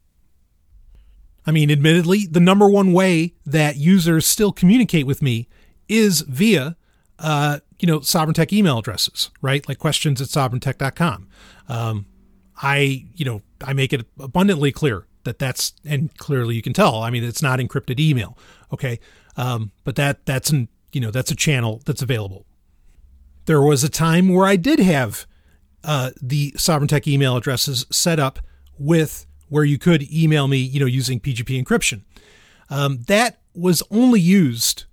S5: I mean, admittedly, the number one way that users still communicate with me is via uh, you know, Sovereign Tech email addresses, right? Like questions at sovereigntech.com. Um, I, you know, I make it abundantly clear that that's, and clearly you can tell, I mean, it's not encrypted email. Okay. Um, but that, that's an, you know, that's a channel that's available. There was a time where I did have, uh, the Sovereign Tech email addresses set up with where you could email me, you know, using PGP encryption. Um, that was only used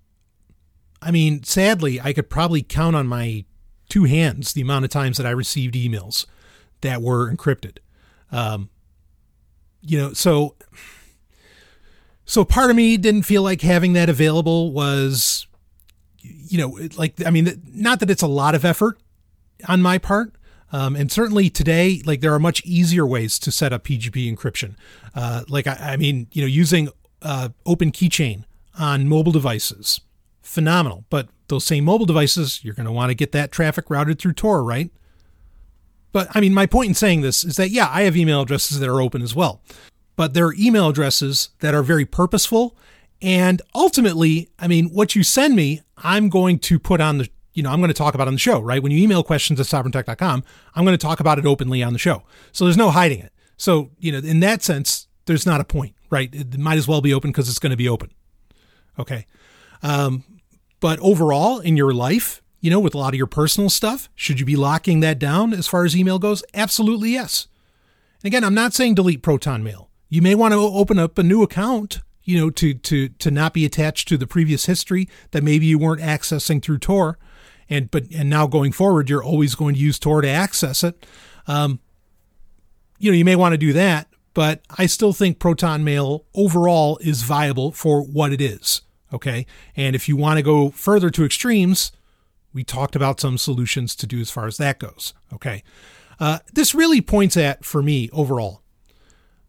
S5: I mean, sadly, I could probably count on my two hands the amount of times that I received emails that were encrypted. Um, you know, so So part of me didn't feel like having that available was, you know, like, I mean, not that it's a lot of effort on my part. Um, and certainly today, like there are much easier ways to set up PGP encryption. Uh, like, I, I, mean, you know, using uh, Open Keychain on mobile devices, phenomenal. But those same mobile devices, you're going to want to get that traffic routed through Tor, right? But I mean, my point in saying this is that, yeah, I have email addresses that are open as well. But there are email addresses that are very purposeful. And ultimately, I mean, what you send me, I'm going to put on the, you know, I'm going to talk about on the show, right? When you email questions at sovereigntech.com, I'm going to talk about it openly on the show. So there's no hiding it. So, you know, in that sense, there's not a point, right? It might as well be open because it's going to be open. Okay. Um, but overall, in your life, you know, with a lot of your personal stuff, should you be locking that down as far as email goes? Absolutely yes. And again, I'm not saying delete Proton Mail. You may want to open up a new account, you know, to to to not be attached to the previous history that maybe you weren't accessing through Tor, and but and now going forward, you're always going to use Tor to access it. Um, you know, you may want to do that, but I still think Proton Mail overall is viable for what it is. Okay. And if you want to go further to extremes, we talked about some solutions to do as far as that goes. Okay. Uh, this really points at, for me overall,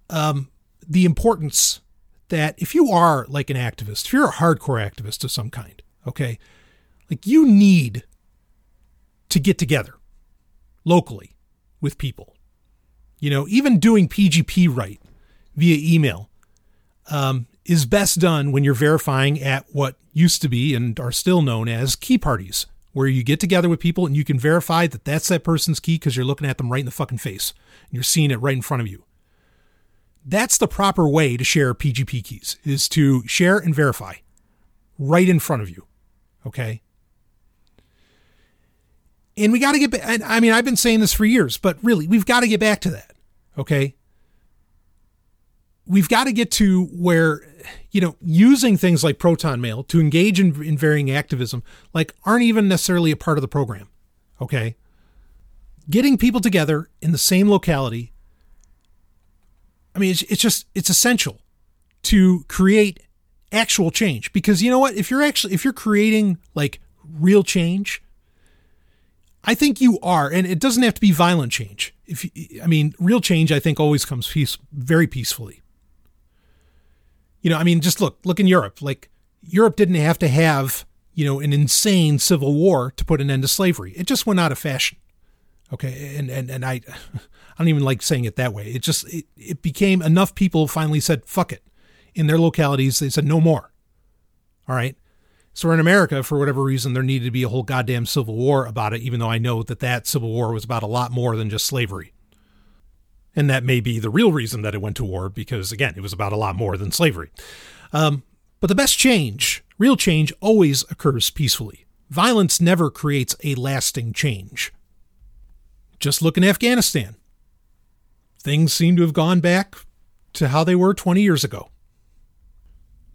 S5: um, the importance that if you are like an activist, if you're a hardcore activist of some kind, okay, like you need to get together locally with people. You know, even doing PGP right via email um, is best done when you're verifying at what used to be and are still known as key parties, where you get together with people and you can verify that that's that person's key because you're looking at them right in the fucking face and you're seeing it right in front of you. That's the proper way to share PGP keys is to share and verify right in front of you. Okay. And we got to get back. I mean, I've been saying this for years, but really, we've got to get back to that. Okay we've got to get to where you know using things like proton mail to engage in, in varying activism like aren't even necessarily a part of the program okay getting people together in the same locality i mean it's, it's just it's essential to create actual change because you know what if you're actually if you're creating like real change i think you are and it doesn't have to be violent change if i mean real change i think always comes peace very peacefully you know, I mean, just look, look in Europe. Like Europe didn't have to have, you know, an insane civil war to put an end to slavery. It just went out of fashion. Okay. And, and, and I, *laughs* I don't even like saying it that way. It just, it, it became enough people finally said, fuck it. In their localities, they said, no more. All right. So in America, for whatever reason, there needed to be a whole goddamn civil war about it, even though I know that that civil war was about a lot more than just slavery. And that may be the real reason that it went to war, because again, it was about a lot more than slavery. Um, but the best change, real change, always occurs peacefully. Violence never creates a lasting change. Just look in Afghanistan. Things seem to have gone back to how they were 20 years ago.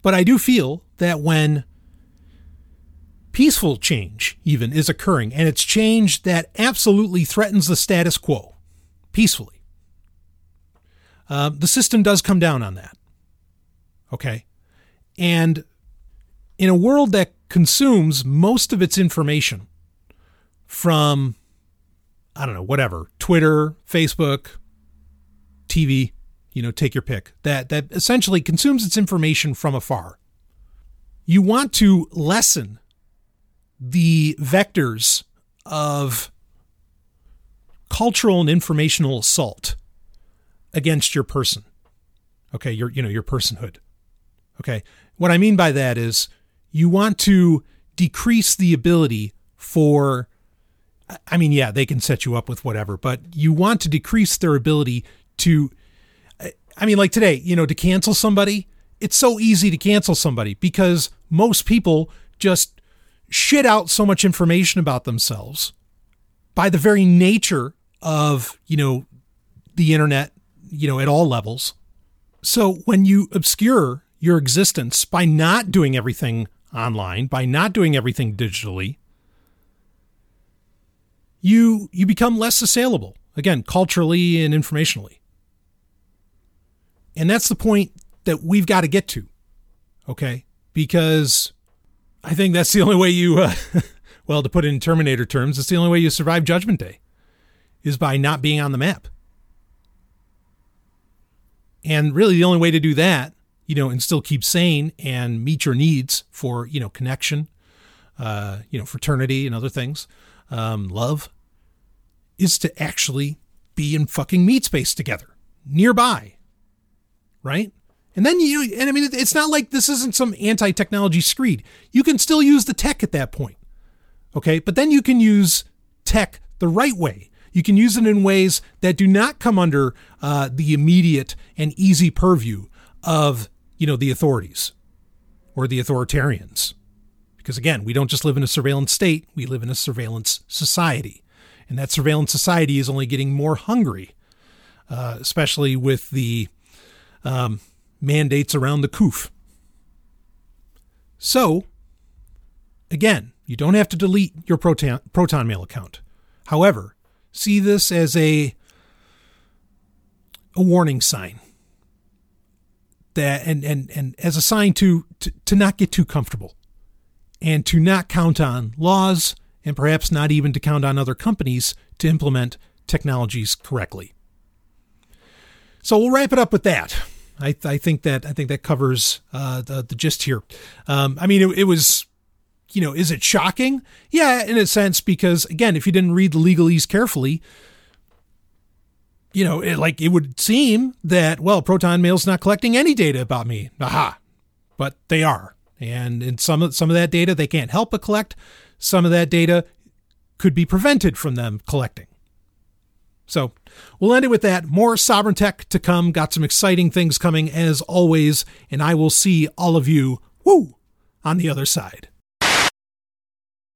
S5: But I do feel that when peaceful change, even, is occurring, and it's change that absolutely threatens the status quo peacefully, uh, the system does come down on that. Okay. And in a world that consumes most of its information from, I don't know, whatever, Twitter, Facebook, TV, you know, take your pick, that, that essentially consumes its information from afar. You want to lessen the vectors of cultural and informational assault against your person. Okay, your you know, your personhood. Okay. What I mean by that is you want to decrease the ability for I mean, yeah, they can set you up with whatever, but you want to decrease their ability to I mean, like today, you know, to cancel somebody, it's so easy to cancel somebody because most people just shit out so much information about themselves by the very nature of, you know, the internet you know, at all levels. So when you obscure your existence by not doing everything online, by not doing everything digitally, you you become less assailable again culturally and informationally. And that's the point that we've got to get to. Okay, because I think that's the only way you, uh, *laughs* well, to put it in Terminator terms, it's the only way you survive Judgment Day is by not being on the map. And really, the only way to do that, you know, and still keep sane and meet your needs for, you know, connection, uh, you know, fraternity and other things, um, love, is to actually be in fucking meat space together, nearby, right? And then you, and I mean, it's not like this isn't some anti technology screed. You can still use the tech at that point. Okay. But then you can use tech the right way. You can use it in ways that do not come under uh, the immediate and easy purview of, you know, the authorities or the authoritarians. Because again, we don't just live in a surveillance state, we live in a surveillance society. And that surveillance society is only getting more hungry, uh, especially with the um, mandates around the COOF. So, again, you don't have to delete your Proton, Proton Mail account. However, see this as a, a warning sign that and, and, and as a sign to, to, to not get too comfortable and to not count on laws and perhaps not even to count on other companies to implement technologies correctly. So we'll wrap it up with that. I, I think that I think that covers uh, the the gist here. Um, I mean, it, it, was, you know, is it shocking? Yeah, in a sense, because again, if you didn't read the legalese carefully, you know, it, like it would seem that well, Proton Mail's not collecting any data about me. Aha, but they are, and in some some of that data they can't help but collect. Some of that data could be prevented from them collecting. So we'll end it with that. More sovereign tech to come. Got some exciting things coming as always. And I will see all of you, woo, on the other side.